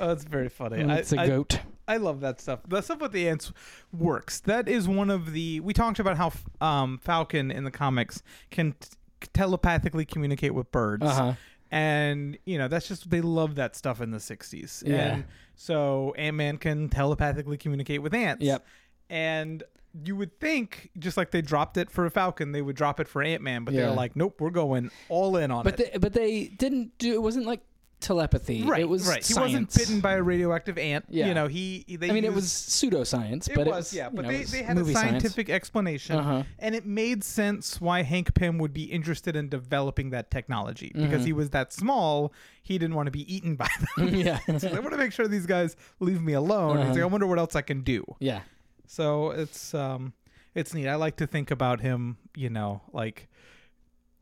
Oh, that's very funny. I, it's a I- goat. I love that stuff. The stuff with the ants works. That is one of the. We talked about how um, Falcon in the comics can t- telepathically communicate with birds, Uh huh. And you know that's just they love that stuff in the '60s. Yeah. And so Ant Man can telepathically communicate with ants. Yep. And you would think, just like they dropped it for a Falcon, they would drop it for Ant Man, but Yeah. they're like, nope, we're going all in on But it. they, but they didn't do. It wasn't like telepathy. right, It was right. He wasn't bitten by a radioactive ant. Yeah. You know, he. They I mean, it was pseudoscience, It but was, it was yeah, but know, they, they had a movie science. scientific explanation, Uh-huh. and it made sense why Hank Pym would be interested in developing that technology because Mhm. he was that small. He didn't want to be eaten by them. *laughs* yeah, *laughs* so I want to make sure these guys leave me alone. Uh-huh. like, I wonder what else I can do. yeah. So it's um, it's neat. I like to think about him, you know, like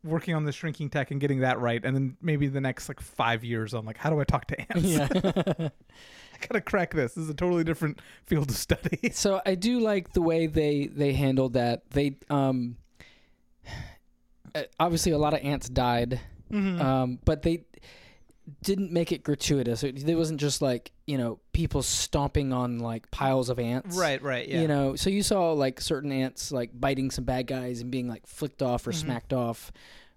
working on the shrinking tech and getting that right, and then maybe the next like five years, I'm like, how do I talk to *laughs* ants? Yeah. *laughs* I gotta crack this. This is a totally different field of study. *laughs* so I do like the way they they handled that. They um *sighs* obviously a lot of ants died, Mhm. um, but they didn't make it gratuitous. It, it wasn't just like you know people stomping on like piles of ants. right, right, yeah. You know, so you saw like certain ants like biting some bad guys and being like flicked off or Mhm. smacked off.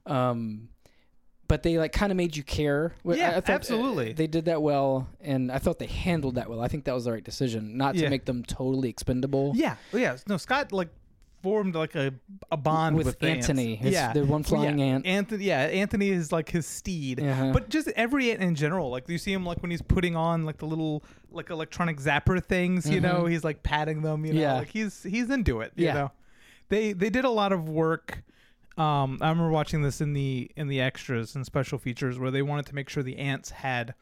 Um, but they like kind of made you care. Yeah, I, I uh, absolutely. they did that well, and I thought they handled that well. I think that was the right decision, not Yeah. to make them totally expendable. Yeah, yeah. No, Scott like formed like a a bond with, with. Anthony, his- yeah, the one flying yeah. ant. Anthony, yeah, Anthony is like his steed. Uh-huh. But just every ant in general, like you see him like when he's putting on like the little like electronic zapper things, you know, Mhm. he's like patting them, you know, Yeah. like he's he's into it, you Yeah. know. They they did a lot of work. Um, I remember watching this in the in the extras and special features where they wanted to make sure the ants had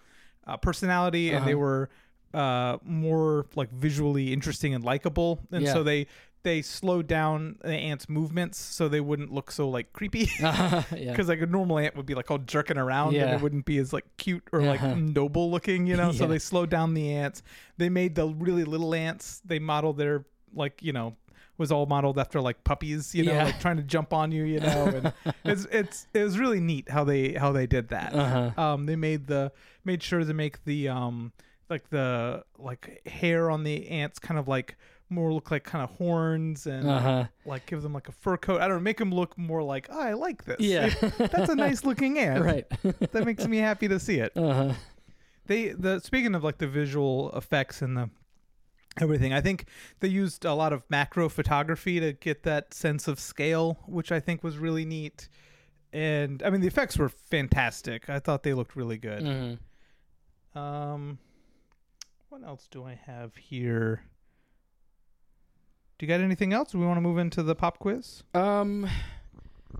uh, personality and they Uh-huh. were uh, more like visually interesting and likable, and Yeah. so they they slowed down the ants' movements so they wouldn't look so like creepy. *laughs* *laughs* yeah. because like a normal ant would be like all jerking around and it wouldn't be as like cute or like Uh-huh. *laughs* noble looking you know so they slowed down the ants they made the really little ants they modeled their like you know was all modeled after like puppies you know Yeah. like trying to jump on you you know and it's it's it was really neat how they how they did that Uh-huh. um they made the made sure to make the um like the like hair on the ants kind of like more look like kind of horns and Uh-huh. like give them like a fur coat. I don't know, make them look more like oh, I like this. Yeah. *laughs* that's a nice looking *laughs* ant. right. That makes me happy to see it. uh-huh. They the speaking of like the visual effects and the everything, I think they used a lot of macro photography to get that sense of scale, which I think was really neat. And I mean the effects were fantastic. I thought they looked really good. Mhm. Um what else do I have here? Do you got anything else? Do we want to move into the pop quiz? Um.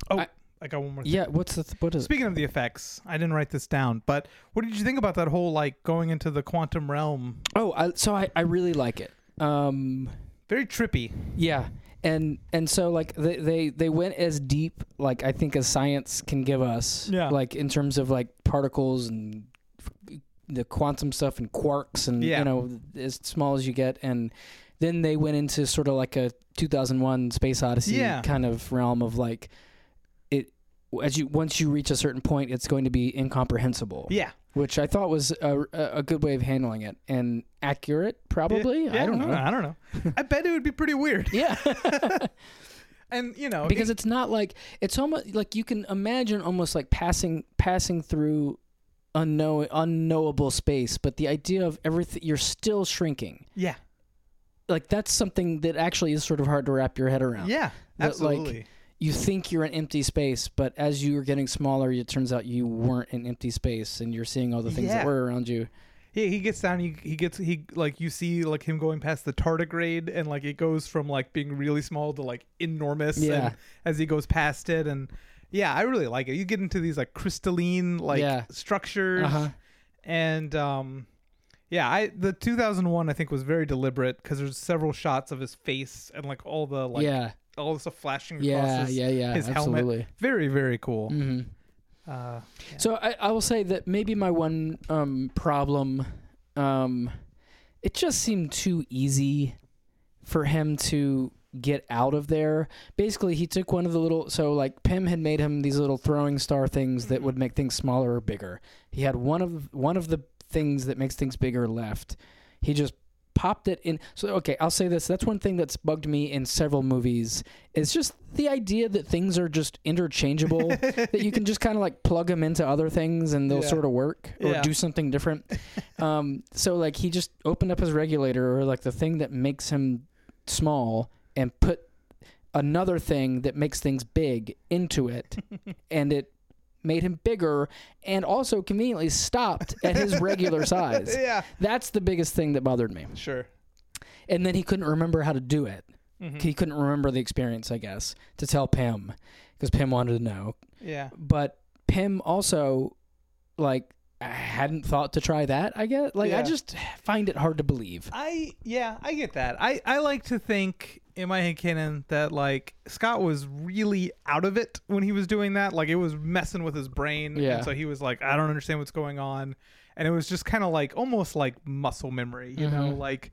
Oh, I- I, got one more. Yeah. What's the th- what is? it? Speaking of the effects, I didn't write this down, but what did you think about that whole like going into the quantum realm? Oh, I, so I I really like it. Um. Very trippy. Yeah. And and so like they, they they went as deep like I think as science can give us. Yeah. Like in terms of like particles and f- the quantum stuff and quarks and Yeah. you know as small as you get and then they went into sort of like a 2001 Space Odyssey Yeah. kind of realm of like it as you once you reach a certain point it's going to be incomprehensible. Yeah, which I thought was a, a good way of handling it. And accurate probably? Yeah, I don't know. I don't know. *laughs* I bet it would be pretty weird. yeah. *laughs* *laughs* And you know, because it's not like it's almost like you can imagine almost like passing passing through unknow unknowable space but the idea of everything you're still shrinking. Yeah, like that's something that actually is sort of hard to wrap your head around yeah, That, like, absolutely. you think you're an empty space but as you were getting smaller it turns out you weren't an empty space and you're seeing all the things Yeah. that were around you Yeah, he gets down. He, he gets he like you see like him going past the tardigrade, and like it goes from like being really small to like enormous. Yeah. and as he goes past it, and yeah, I really like it. You get into these like crystalline like Yeah. structures. uh-huh and um yeah i the 2001 i think was very deliberate because there's several shots of his face and like all the like yeah all the stuff flashing across yeah his, yeah yeah his helmet. absolutely very very cool hmm uh So I, I will say that maybe my one um, problem, um, it just seemed too easy for him to get out of there. Basically, he took one of the little so like Pym had made him these little throwing star things that would make things smaller or bigger. He had one of one of the things that makes things bigger left. He just popped it in. So okay, I'll say this. That's one thing that's bugged me in several movies. Is just the idea that things are just interchangeable. that you can *laughs* just kind of like plug them into other things and they'll Yeah. sort of work or Yeah. do something different. um, so like he just opened up his regulator or like the thing that makes him small and put another thing that makes things big into it, *laughs* and it made him bigger and also conveniently stopped at his regular *laughs* size. yeah, That's the biggest thing that bothered me. sure. And then he couldn't remember how to do it. Mhm. He couldn't remember the experience, I guess, to tell Pym because Pym wanted to know. Yeah, But Pym also, like, hadn't thought to try that. I guess. Like, I just find it hard to believe. I yeah, I get that. I I like to think in my head canon that like Scott was really out of it when he was doing that. Like it was messing with his brain. Yeah. And so he was like, I don't understand what's going on. And it was just kind of like almost like muscle memory, you know, Mhm. like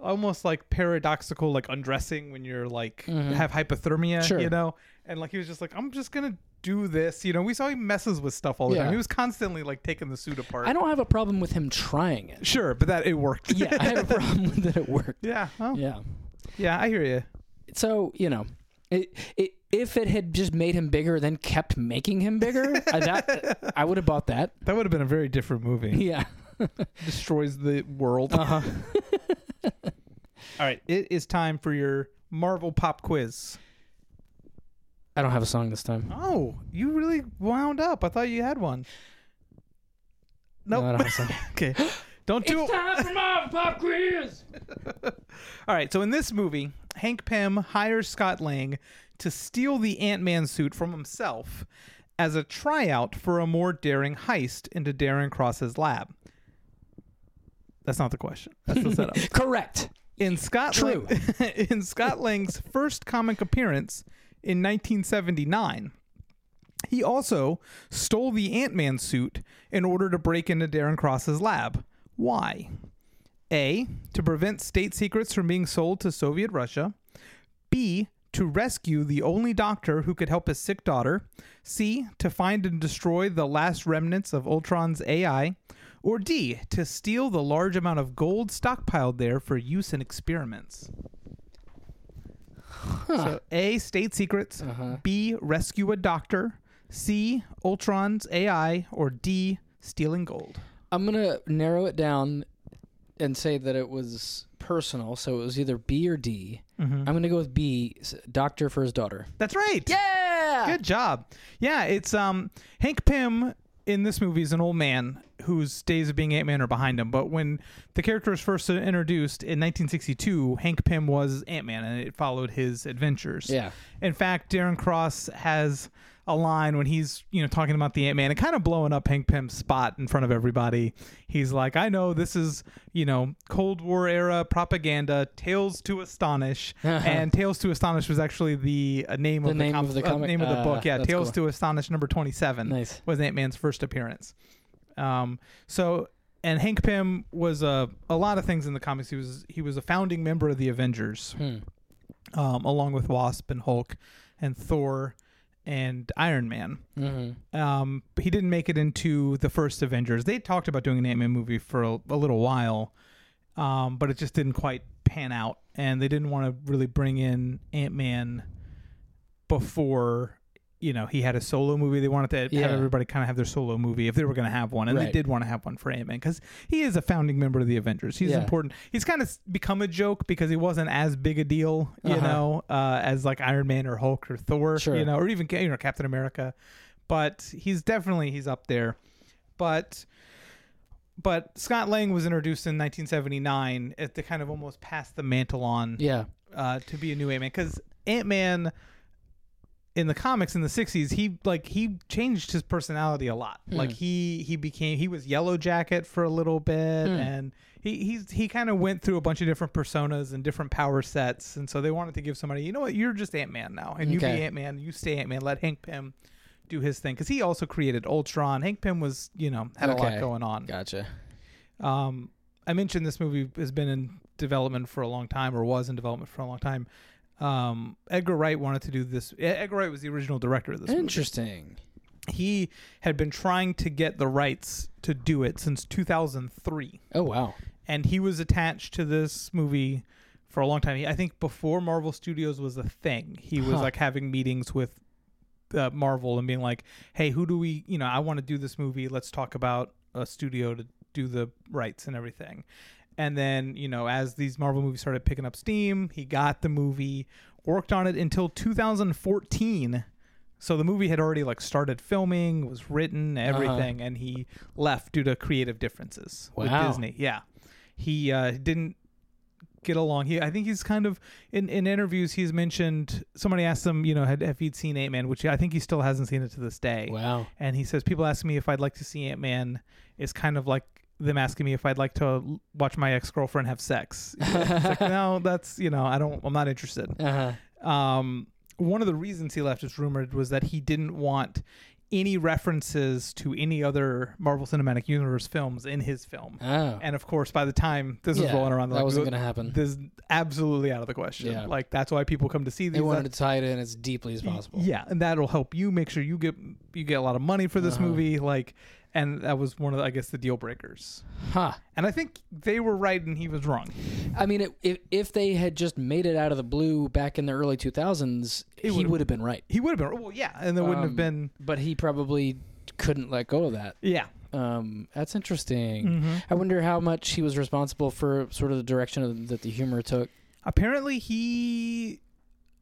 almost like paradoxical like undressing when you're like Mhm. have hypothermia, Sure. you know? And like he was just like, I'm just gonna do this. You know, we saw he messes with stuff all the Yeah. time. He was constantly like taking the suit apart. I don't have a problem with him trying it. Sure, but that it worked. Yeah, I have a *laughs* problem with that it worked. yeah. Well, Yeah. Yeah, I hear you. So you know, it, it, if it had just made him bigger, then kept making him bigger, *laughs* I, that I would have bought that. That would have been a very different movie. *laughs* Yeah. *laughs* Destroys the world. Uh huh. All right, it is time for your Marvel pop quiz. I don't have a song this time. Oh, you really wound up. I thought you had one. No, I don't have a song. okay. Don't do it. time for pop quiz. *laughs* All right, so in this movie, Hank Pym hires Scott Lang to steal the Ant-Man suit from himself as a tryout for a more daring heist into Darren Cross's lab. That's not the question. That's the setup. *laughs* Correct. In Scott True. Lang- *laughs* in Scott Lang's first comic appearance in 1979, he also stole the Ant-Man suit in order to break into Darren Cross's lab. Why? A. To prevent state secrets from being sold to Soviet Russia. B. To rescue the only doctor who could help his sick daughter. C. To find and destroy the last remnants of Ultron's AI. Or D. To steal the large amount of gold stockpiled there for use in experiments. So A. State secrets. Uh-huh. B. Rescue a doctor. C. Ultron's AI. Or D. Stealing gold. I'm gonna narrow it down and say that it was personal, so it was either B or D. Mhm. I'm gonna go with B. s- Doctor for his daughter. That's right. Yeah. Good job. Yeah, it's um Hank Pym in this movie is an old man whose days of being Ant Man are behind him. But when the character was first introduced in 1962, Hank Pym was Ant Man, and it followed his adventures. Yeah. In fact, Darren Cross has a line when he's you know talking about the Ant Man and kind of blowing up Hank Pym's spot in front of everybody. He's like, "I know this is you know Cold War era propaganda. Tales to Astonish, *laughs* and Tales to Astonish was actually the uh, name The of name the, com- of the uh, name of the Uh, book. Yeah, Tales cool. to Astonish number twenty seven Nice. was Ant Man's first appearance. Um, so and Hank Pym was a a lot of things in the comics. He was he was a founding member of the Avengers Hmm. um, along with Wasp and Hulk and Thor and Iron Man. Mm-hmm. Um, he didn't make it into the first Avengers. They talked about doing an Ant Man movie for a, a little while, um, but it just didn't quite pan out, and they didn't want to really bring in Ant Man before. You know, he had a solo movie. They wanted to Yeah. have everybody kind of have their solo movie if they were going to have one, and they did want to have one for Ant Man because he is a founding member of the Avengers. He's Yeah. important. He's kind of become a joke because he wasn't as big a deal, you Uh-huh. know, uh, as like Iron Man or Hulk or Thor, Sure. you know, or even you know Captain America. But he's definitely he's up there. But but Scott Lang was introduced in 1979 at the kind of almost pass the mantle on Yeah. uh, to be a new Ant Man because Ant Man in the comics in the 60s he like he changed his personality a lot. Hmm. like he he became he was yellow jacket for a little bit Hmm. and he he's he kind of went through a bunch of different personas and different power sets. And so they wanted to give somebody you know what? You're just ant-man now and you be ant-man. You stay ant-man. Let hank pym do his thing. Because he also created ultron. Hank pym was you know had a lot going on. Gotcha. um, I mentioned this movie has been in development for a long time, or was in development for a long time. Um, Edgar Wright wanted to do this. Edgar Wright was the original director of this movie. Interesting. He had been trying to get the rights to do it since 2003, Oh wow. and he was attached to this movie for a long time. He, I think before Marvel Studios was a thing, he was Huh. like having meetings with uh, Marvel and being like, "Hey, who do we? You know, I want to do this movie. Let's talk about a studio to do the rights and everything." And then, you know, as these Marvel movies started picking up steam, he got the movie, worked on it until 2014. So the movie had already like started filming, was written, Uh-huh. everything, and he left due to creative differences with Disney. Yeah, he uh, didn't get along. He, I think he's kind of in in interviews. He's mentioned somebody asked him, you know, had if he'd seen Ant Man, which I think he still hasn't seen it to this day. Wow. And he says people ask me if I'd like to see Ant Man It's kind of like them asking me if I'd like to watch my ex girlfriend have sex. Like, *laughs* no, that's you know, I don't. I'm not interested. Uh-huh. Um, one of the reasons he left, is rumored, was that he didn't want any references to any other Marvel Cinematic Universe films in his film. Oh. And of course, by the time this was rolling around, that like, wasn't going to happen. This is absolutely out of the question. Yeah. Like that's why people come to see these. They wanted to tie it in as deeply as possible. Yeah, and that'll help you make sure you get you get a lot of money for this Uh-huh. movie. Like, and that was one of the, I guess the deal breakers. Huh. And I think they were right and he was wrong. I mean, it, if if they had just made it out of the blue back in the early 2000s, It he would've- been right. He would have been well, yeah, and there wouldn't Um, have been But he probably couldn't let go of that. yeah. Um, that's interesting. Mm-hmm. I wonder how much he was responsible for sort of the direction of, that the humor took. Apparently, he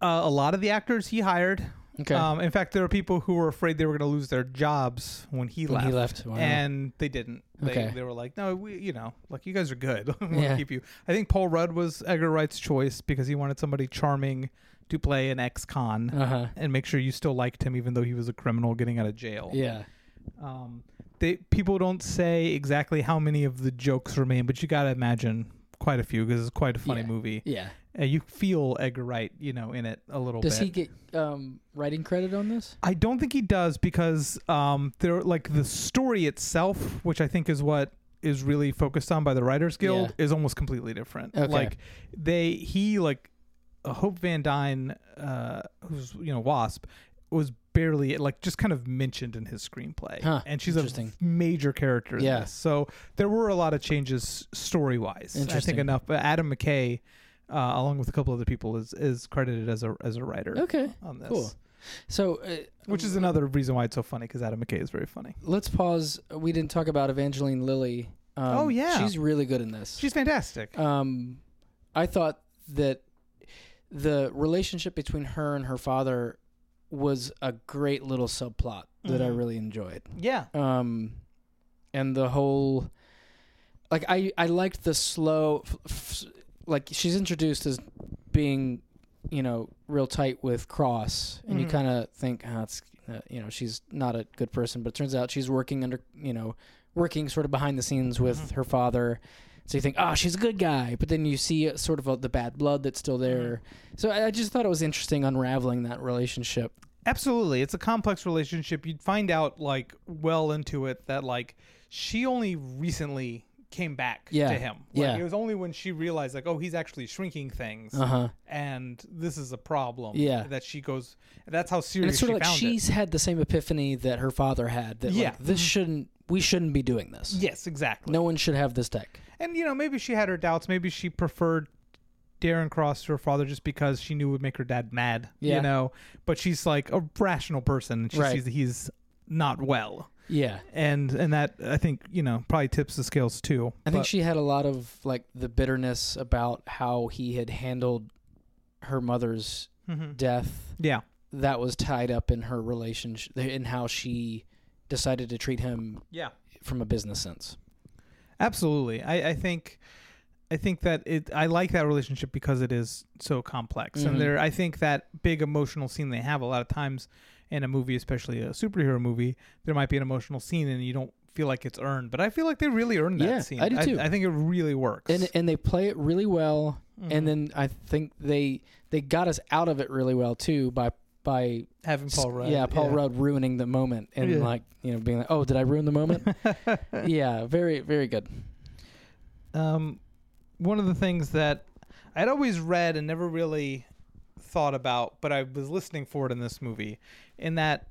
uh, a lot of the actors he hired. Okay. Um, in fact, there were people who were afraid they were going to lose their jobs when he when left. he left. Wow. And they didn't. They, Okay. they were like, no, we, you know, like you guys are good. *laughs* we'll Yeah. keep you. I think Paul Rudd was Edgar Wright's choice because he wanted somebody charming to play an ex-con uh-huh. and make sure you still liked him even though he was a criminal getting out of jail. Yeah. Um, they people don't say exactly how many of the jokes remain, but you got to imagine quite a few because it's quite a funny movie. Yeah. Uh, you feel Edgar Wright, you know, in it a little Does bit. he get um, writing credit on this? I don't think he does because um, there like the story itself, which I think is what is really focused on by the Writers Guild, is almost completely different. Okay. Like they he like uh, Hope Van Dyne, uh, who's you know Wasp, was barely like just kind of mentioned in his screenplay, Huh, and she's a major character. Yeah. So there were a lot of changes story wise. I Interesting. think enough. But Adam McKay. Uh, along with a couple other people, is is credited as a as a writer Okay. on this. Cool. So, uh, Which is another reason why it's so funny because Adam McKay is very funny. let's pause. We didn't talk about Evangeline Lilly. Um, Oh, yeah. she's really good in this. She's fantastic. um, I thought that the relationship between her and her father was a great little subplot that I Mhm. really enjoyed. yeah. Um, and the whole, like I I liked the slow, f- f- like she's introduced as being, you know, real tight with Cross, and you Mhm. kind of think, oh, it's, uh, you know, she's not a good person, but it turns out she's working under, you know, working sort of behind the scenes with Mhm. her father. So you think, oh, she's a good guy, but then you see uh, sort of uh the bad blood that's still there. So I I just thought it was interesting unraveling that relationship. Absolutely. It's a complex relationship. You'd find out like well into it that like she only recently came back Yeah. to him. Like, Yeah. It was only when she realized like, oh, he's actually shrinking things Uh huh. and this is a problem. Yeah. That she goes that's how serious. And it's sort of like she's had the same epiphany that her father had. That Yeah. like, this Mhm. shouldn't we shouldn't be doing this. Yes, exactly. No one should have this tech. And you know, maybe she had her doubts. Maybe she preferred Darren Cross to her father just because she knew it would make her dad mad. Yeah. You know, but she's like a rational person. And she Right. sees that he's not well, Yeah. and and that I think you know probably tips the scales too. I think she had a lot of like the bitterness about how he had handled her mother's Mhm. death. Yeah. That was tied up in her relationship in how she decided to treat him Yeah. from a business sense. Absolutely. I, I think I think that it I like that relationship because it is so complex. Mhm. And there I think that big emotional scene they have a lot of times in a movie, especially a superhero movie, there might be an emotional scene and you don't feel like it's earned. But I feel like they really earned that Yeah, scene. I do too. I, think it really works. And and they play it really well Mhm. and then I think they they got us out of it really well too by by having Paul Rudd. yeah Paul Rudd ruining the moment and Yeah. like you know being like oh did I ruin the moment *laughs* yeah very very good um, one of the things that I'd always read and never really thought about, but I was listening for it in this movie, in that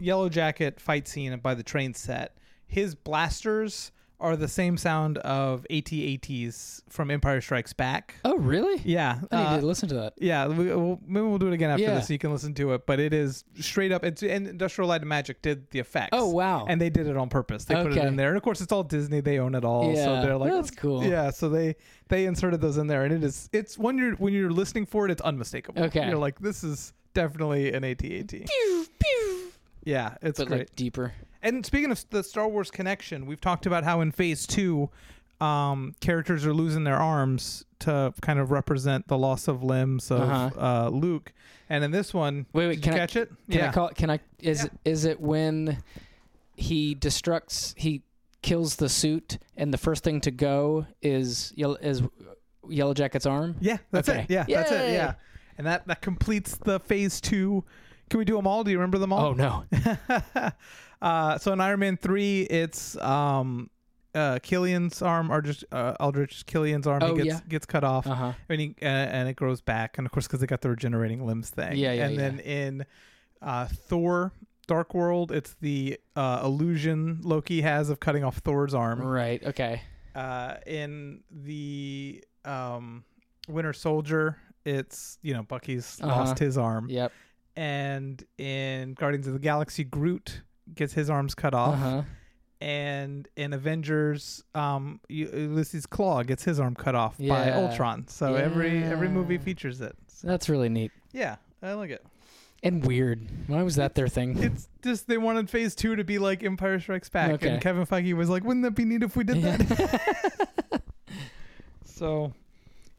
Yellow Jacket fight scene by the train set, his blasters are the same sound of AT-ATs from Empire Strikes Back. oh really Yeah, I need uh, to listen to that yeah. We, we'll, maybe we'll do it again after Yeah. this, so you can listen to it. But it is straight up. It's and Industrial Light and Magic did the effects. oh wow And they did it on purpose. They put it in there, and of course, it's all Disney. They own it all, so they're like, that's cool. Yeah, so they they inserted those in there, and it is it's when you're when you're listening for it, it's unmistakable. Okay. you're like, this is definitely an AT-AT. Pew, pew. Yeah, it's but great. like deeper. And speaking of the Star Wars connection, we've talked about how in Phase Two, um, characters are losing their arms to kind of represent the loss of limbs of Uh-huh. uh, Luke. And in this one, Wait, wait, did can you I- catch it? Can yeah. I call? it? Can I? Is Yeah. it is it when he destructs? He kills the suit, and the first thing to go is Yellow, is Yellow Jacket's arm. yeah, that's Okay. it. Yeah, that's it. Yeah, and that that completes the Phase Two. Can we do them all? Do you remember them all? Oh no! *laughs* uh, so in Iron Man three, it's um, uh, Killian's arm, or just uh, Aldrich Killian's arm. Oh, he gets yeah. gets cut off, Uh huh. and he, uh, and it grows back, and of course because they got the regenerating limbs thing. Yeah, yeah, And then in uh, Thor. Dark World, it's the uh, illusion Loki has of cutting off Thor's arm. Right. Okay. Uh, in the um, Winter Soldier, it's you know Bucky's Uh-huh. lost his arm, Yep. and in Guardians of the Galaxy, Groot gets his arms cut off, Uh huh. and in Avengers, um, U- Ulysses Klaue gets his arm cut off by Yeah. Ultron. So every every movie features it. So, That's really neat yeah, I like it. and weird. Why was that their thing? It's just they wanted Phase Two to be like Empire Strikes Back, Okay. and Kevin Feige was like, "Wouldn't that be neat if we did Yeah. that?" *laughs* *laughs* So,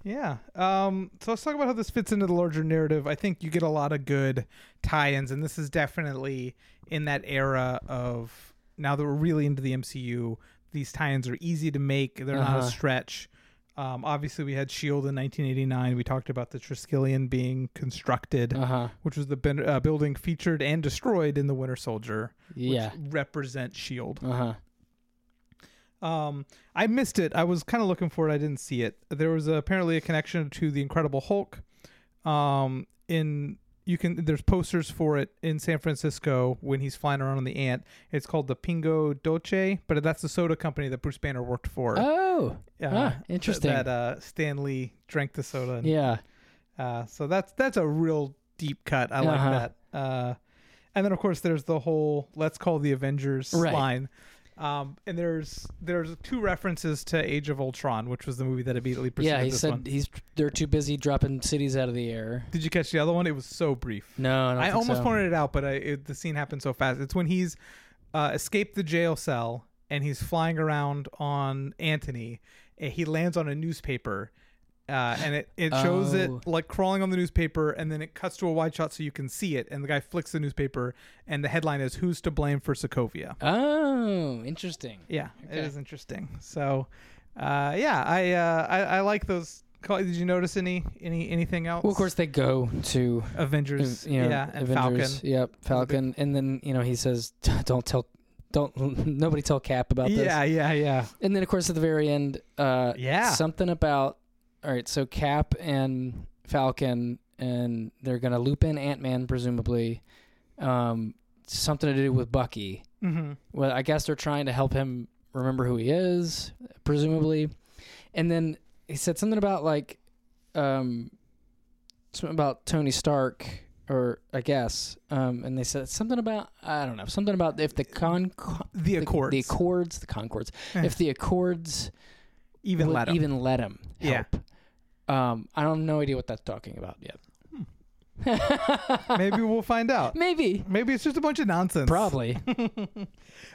yeah. Um, so let's talk about how this fits into the larger narrative. I think you get a lot of good tie-ins, and this is definitely in that era of now that we're really into the MCU. These tie-ins are easy to make; they're not Uh-huh. a stretch. Um, obviously, we had Shield in 1989. We talked about the Triskelion being constructed, Uh huh. which was the ben- uh, building featured and destroyed in the Winter Soldier, which Yeah. represent Shield. Uh huh. Um, I missed it. I was kind of looking for it. I didn't see it. There was apparently a connection to the Incredible Hulk. Um, in you can there's posters for it in San Francisco when he's flying around on the ant. It's called the Pingo Dolce, but that's the soda company that Bruce Banner worked for. Oh. Uh, ah, interesting. that uh, Stan Lee drank the soda. And, yeah. uh, so that's that's a real deep cut. I like Uh-huh. that. Uh, and then of course there's the whole "Let's call the Avengers" Right. line. Um, and there's there's two references to Age of Ultron, which was the movie that immediately preceded Yeah. He this said one. he's they're too busy dropping cities out of the air. Did you catch the other one? It was so brief. No, I, I almost so. pointed it out, but I, it, the scene happened so fast. It's when he's uh, escaped the jail cell and he's flying around on Anthony. And he lands on a newspaper, uh, and it, it shows Oh. it like crawling on the newspaper, and then it cuts to a wide shot so you can see it. And the guy flicks the newspaper, and the headline is "Who's to blame for Sokovia?" Oh, interesting. Yeah, it Okay. is interesting. So, uh, yeah, I, uh, I I like those. Did you notice any any anything else? Well, of course they go to Avengers, you know, yeah, and Avengers. Falcon. Yep, Falcon, and then you know he says, *laughs* "Don't tell, don't *laughs* nobody tell Cap about this." Yeah, yeah, yeah. And then of course at the very end, uh, Yeah. something about all right. So Cap and Falcon, and they're gonna loop in Ant Man presumably. Um, something to do with Bucky. Mm-hmm. Well, I guess they're trying to help him remember who he is, presumably. And then he said something about like, um, something about Tony Stark, or I guess, um, and they said something about I don't know, something about if the con The Accords. the, Accords, the Concords, if the Accords even let him. even let him Yeah. Um, I don't have no idea what that's talking about yet. Maybe *laughs* we'll find out. Maybe. Maybe it's just a bunch of nonsense. Probably. *laughs*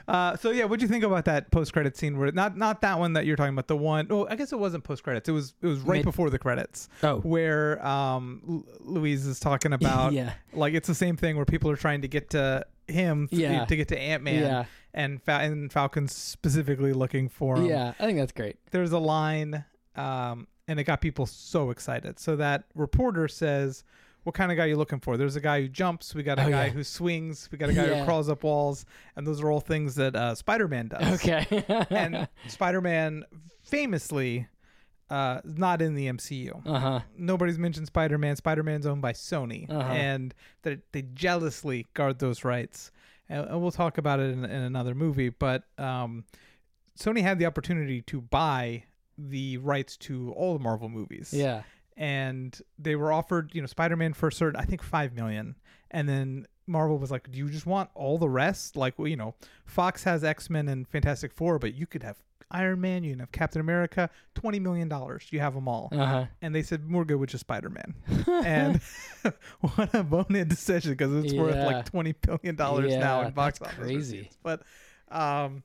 Uh, so yeah, what'd you think about that post credit scene? Where not not that one that you're talking about, the one oh I guess it wasn't post credits. It was it was right Mid- before the credits Oh. where um L- Luis is talking about *laughs* yeah. like it's the same thing where people are trying to get to him th- Yeah. to get to Ant Man Yeah. and Fa- and Falcon's specifically looking for him. Yeah. I think that's great. there's a line um, and it got people so excited so that reporter says what kind of guy are you looking for there's a guy who jumps we got a Oh, guy yeah. who swings we got a guy who crawls up walls and those are all things that uh, spider-man does Okay. and *laughs* spider-man famously uh, not in the mcu uh huh. nobody's mentioned spider-man spider-man's owned by sony Uh-huh. and they, they jealously guard those rights and, and we'll talk about it in, in another movie but um, sony had the opportunity to buy the rights to all the marvel movies Yeah. and they were offered you know spider-man for a certain i think five million and then marvel was like do you just want all the rest like well, you know fox has x-men and fantastic four but you could have Iron Man, you can have Captain America, twenty million dollars, you have them all. Uh huh. And they said we're good with just Spider Man. *laughs* and *laughs* what a bonehead decision because it's worth like twenty billion dollars now Yeah, in box office. crazy. receipts. But, um,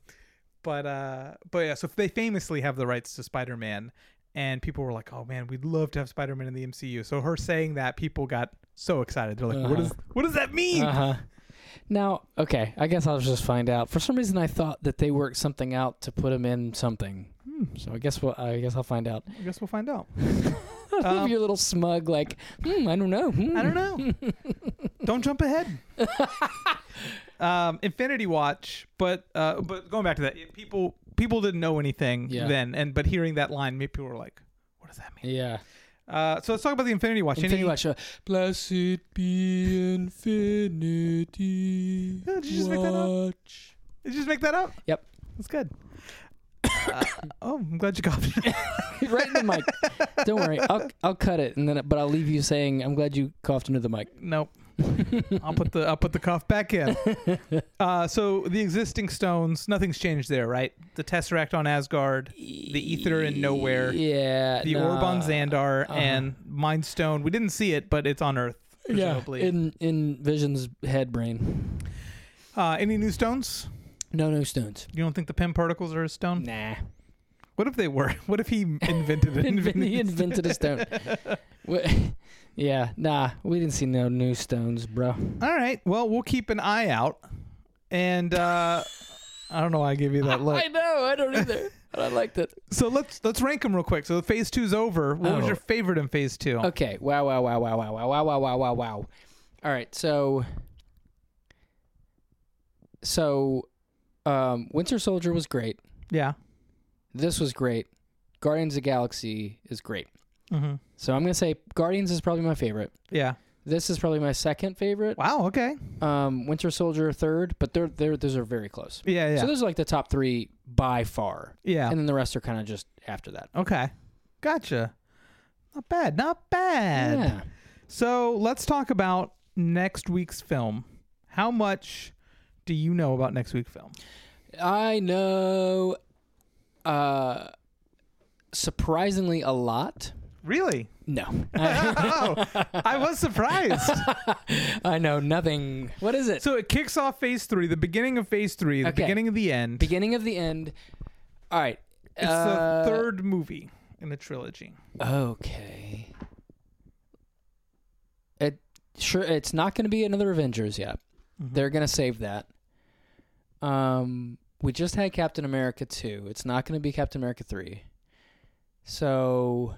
but uh, but yeah. So they famously have the rights to Spider Man, and people were like, "Oh man, we'd love to have Spider Man in the MCU." So her saying that, people got so excited. They're like, "What Uh-huh. does what does that mean?" Uh huh. Now, okay, I guess I'll just find out. For some reason, I thought that they worked something out to put him in something. Hmm. So I guess we'll, I guess I'll find out. I guess we'll find out. *laughs* I love Um, your little smug, like, hmm, I don't know. Hmm. I don't know. *laughs* don't jump ahead. *laughs* um, Infinity Watch, but uh, but going back to that, people people didn't know anything Yeah. then, and but hearing that line, maybe people were like, "What does that mean?" Yeah. Uh, so let's talk about the Infinity Watch. Infinity Any- Watch. Uh, Blessed be infinity. Yeah, *laughs* did you just make that up? watch. Did you just make that up? Yep. That's good. *coughs* Uh, oh, I'm glad you copied it. *laughs* right in the mic. Don't worry. I'll I'll cut it and then but I'll leave you saying I'm glad you coughed into the mic. nope. *laughs* I'll put the I'll put the cough back in. *laughs* Uh, so the existing stones, nothing's changed there, right? The Tesseract on Asgard, the Aether in Nowhere, Yeah. the nah. orb on Xandar, uh-huh. and Mind Stone. We didn't see it, but it's on Earth, Yeah. presumably. In in Vision's head brain. uh, any new stones? No no stones. You don't think the Pym particles are a stone? Nah. What if they were? *laughs* What if he invented it? He invented a stone. Yeah, nah, we didn't see no new stones, bro. All right. Well, we'll keep an eye out. And uh, I don't know why I gave you that look. I know, I don't either. but I liked it. *laughs* So let's let's rank them real quick. So phase two's over. What was Oh. your favorite in phase two? Okay. Wow, wow, wow, wow, wow, wow, wow, wow, wow, wow, wow. All right. So, so, um, Winter Soldier was great. Yeah. This was great. Guardians of the Galaxy is great. Mm-hmm. So I'm gonna say Guardians is probably my favorite. Yeah. This is probably my second favorite. Wow. Okay. Um, Winter Soldier third, but they're they're those are very close. Yeah. Yeah. So those are like the top three by far, yeah. and then the rest are kind of just after that. okay. Gotcha. Not bad. Not bad. Yeah. So let's talk about next week's film. How much do you know about next week's film? I know uh surprisingly a lot. Really? No. *laughs* oh, I was surprised. *laughs* I know nothing. What is it? So it kicks off phase three, the beginning of phase three, the Okay. beginning of the end. Beginning of the end. All right. it's uh, the third movie in the trilogy. Okay. It sure it's not going to be another Avengers yet. Mhm. They're going to save that. Um we just had Captain America 2. It's not going to be Captain America 3. So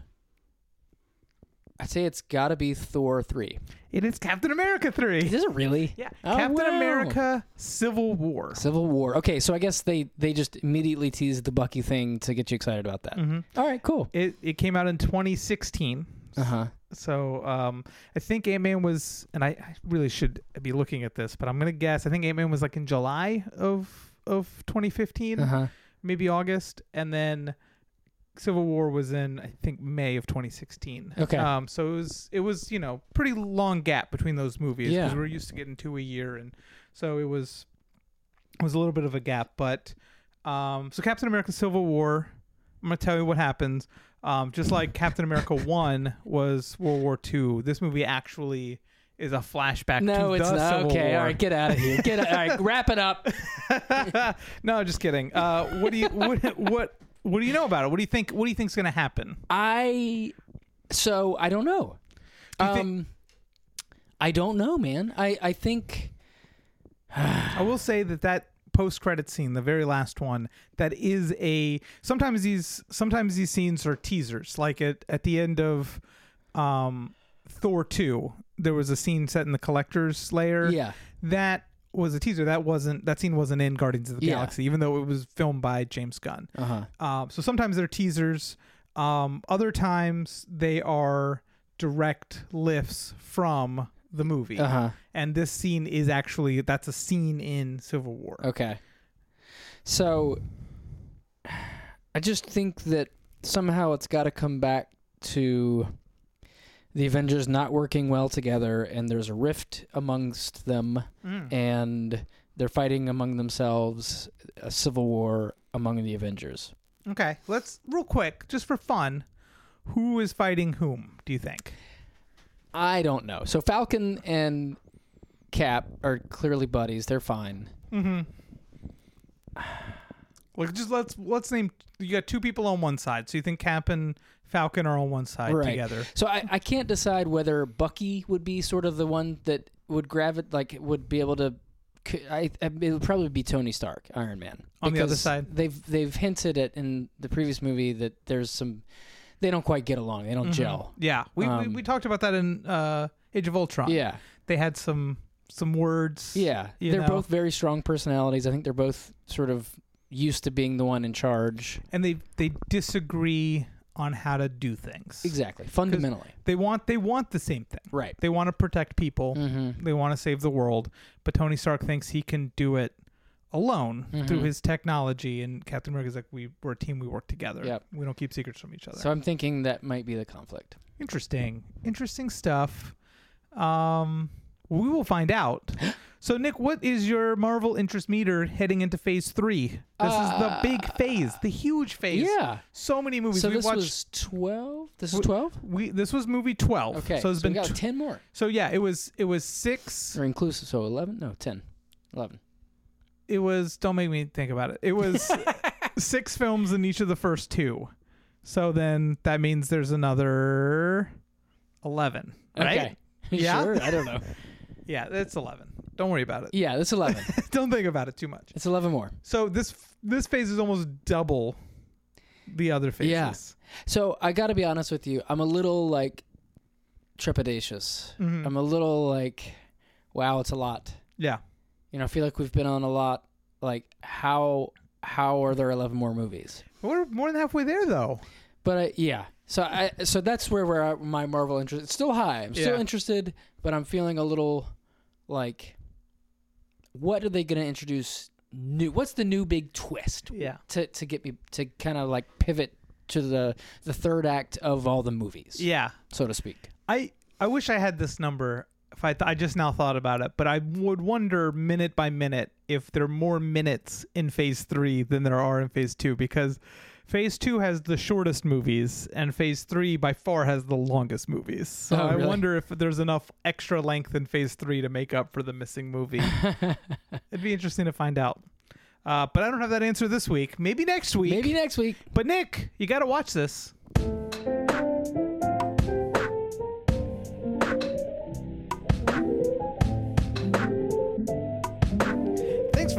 I'd say it's got to be Thor 3. It is Captain America three. Is it really? *laughs* Yeah, Oh, Captain wow. America: Civil War. Civil War. Okay, so I guess they they just immediately teased the Bucky thing to get you excited about that. hmm All right, cool. It it came out in 2016. Uh huh. So um, I think Ant Man was, and I, I really should be looking at this, but I'm gonna guess. I think Ant Man was like in July of of 2015, Uh huh. maybe August, and then Civil War was in I think May of 2016. Okay. Um, so it was it was you know pretty long gap between those movies because Yeah. we're used to getting two a year, and so it was it was a little bit of a gap. But um, so Captain America: Civil War. I'm gonna tell you what happens. Um, just like *laughs* Captain America One was World War Two, this movie actually is a flashback. No, to it's not. Civil Okay, War. all right, get out of here. Get all right, wrap it up. *laughs* no, just kidding. Uh, what do you what what what do you know about it? What do you think? What do you think's gonna happen? I so I don't know. Do um, think- I don't know, man. I I think *sighs* I will say that that post credit scene, the very last one, that is a sometimes these sometimes these scenes are teasers. Like at at the end of um, Thor two, there was a scene set in the collector's lair. yeah. that was a teaser. That wasn't that scene wasn't in Guardians of the Yeah. Galaxy, even though it was filmed by James Gunn. Uh huh. Um, so sometimes they're teasers. Um, other times they are direct lifts from the movie. Uh huh. And this scene is actually that's a scene in Civil War. Okay. So I just think that somehow it's got to come back to the Avengers not working well together and there's a rift amongst them Mm. and they're fighting among themselves a civil war among the Avengers. Okay, let's real quick, just for fun. Who is fighting whom? Do you think? I don't know. So Falcon and Cap are clearly buddies. They're fine. Mm-hmm. Like, just let's let's name. You got two people on one side, so you think Cap and Falcon are on one side Right. together. So I, I can't decide whether Bucky would be sort of the one that would grab it, like would be able to. I, I- it would probably be Tony Stark, Iron Man. On the other side. they've they've hinted it in the previous movie that there's some. They don't quite get along. They don't gel. Yeah, we, we Um, we talked about that in uh, Age of Ultron. Yeah, they had some some words. yeah. They're know. both very strong personalities. I think they're both sort of used to being the one in charge. and they they disagree on how to do things. Exactly. Fundamentally. They want they want the same thing. Right. They want to protect people. Mm-hmm. They want to save the world, but Tony Stark thinks he can do it alone through Mhm. his technology. And Captain America's like, we we're a team. We work together. Yep. We don't keep secrets from each other. So I'm thinking that might be the conflict. Interesting. Interesting stuff. Um, we will find out. *gasps* So, Nick, what is your Marvel interest meter heading into Phase Three? This is the big Uh, phase, the huge phase. Yeah. So many movies. So we this watched. was 12? This is 12? we this was movie twelve. Okay. So it's we been got tw- 10 more. so yeah. It was it was six. Or inclusive. So 11? No, 10. 11. It was. Don't make me think about it. It was *laughs* six films in each of the first two. So then that means there's another eleven. Right? Okay. Yeah? *laughs* Sure? I don't know. Yeah, it's eleven. Don't worry about it. Yeah, that's 11. *laughs* don't think about it too much. it's 11 more. So this this phase is almost double the other phases. Yeah. So I got to be honest with you. I'm a little like trepidatious. Mhm. I'm a little like, wow, it's a lot. Yeah. You know, I feel like we've been on a lot. Like, how how are there 11 more movies? We're more than halfway there though. But I, yeah, so I so that's where we're at. My Marvel interest it's still high. I'm still Yeah. interested, but I'm feeling a little like, what are they going to introduce new? What's the new big twist? Yeah. To to get me to kind of like pivot to the the third act of all the movies, Yeah. so to speak. I I wish I had this number. If I th- I just now thought about it, but I would wonder minute by minute if there are more minutes in Phase Three than there are in Phase Two because Phase Two has the shortest movies and Phase Three by far has the longest movies. So Oh, I wonder if there's enough extra length in Phase Three to make up for the missing movie. *laughs* It'd be interesting to find out. Uh, but I don't have that answer this week. Maybe next week. Maybe next week. But Nick, you got to watch this.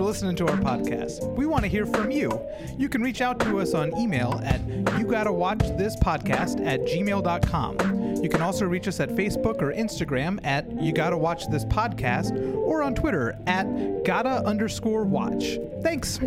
Listening to our podcast. We want to hear from you. You can reach out to us on email at you gotta watch this podcast at gmail.com. You can also reach us at Facebook or Instagram at you gotta watch this podcast or on Twitter at gotta underscore watch. Thanks.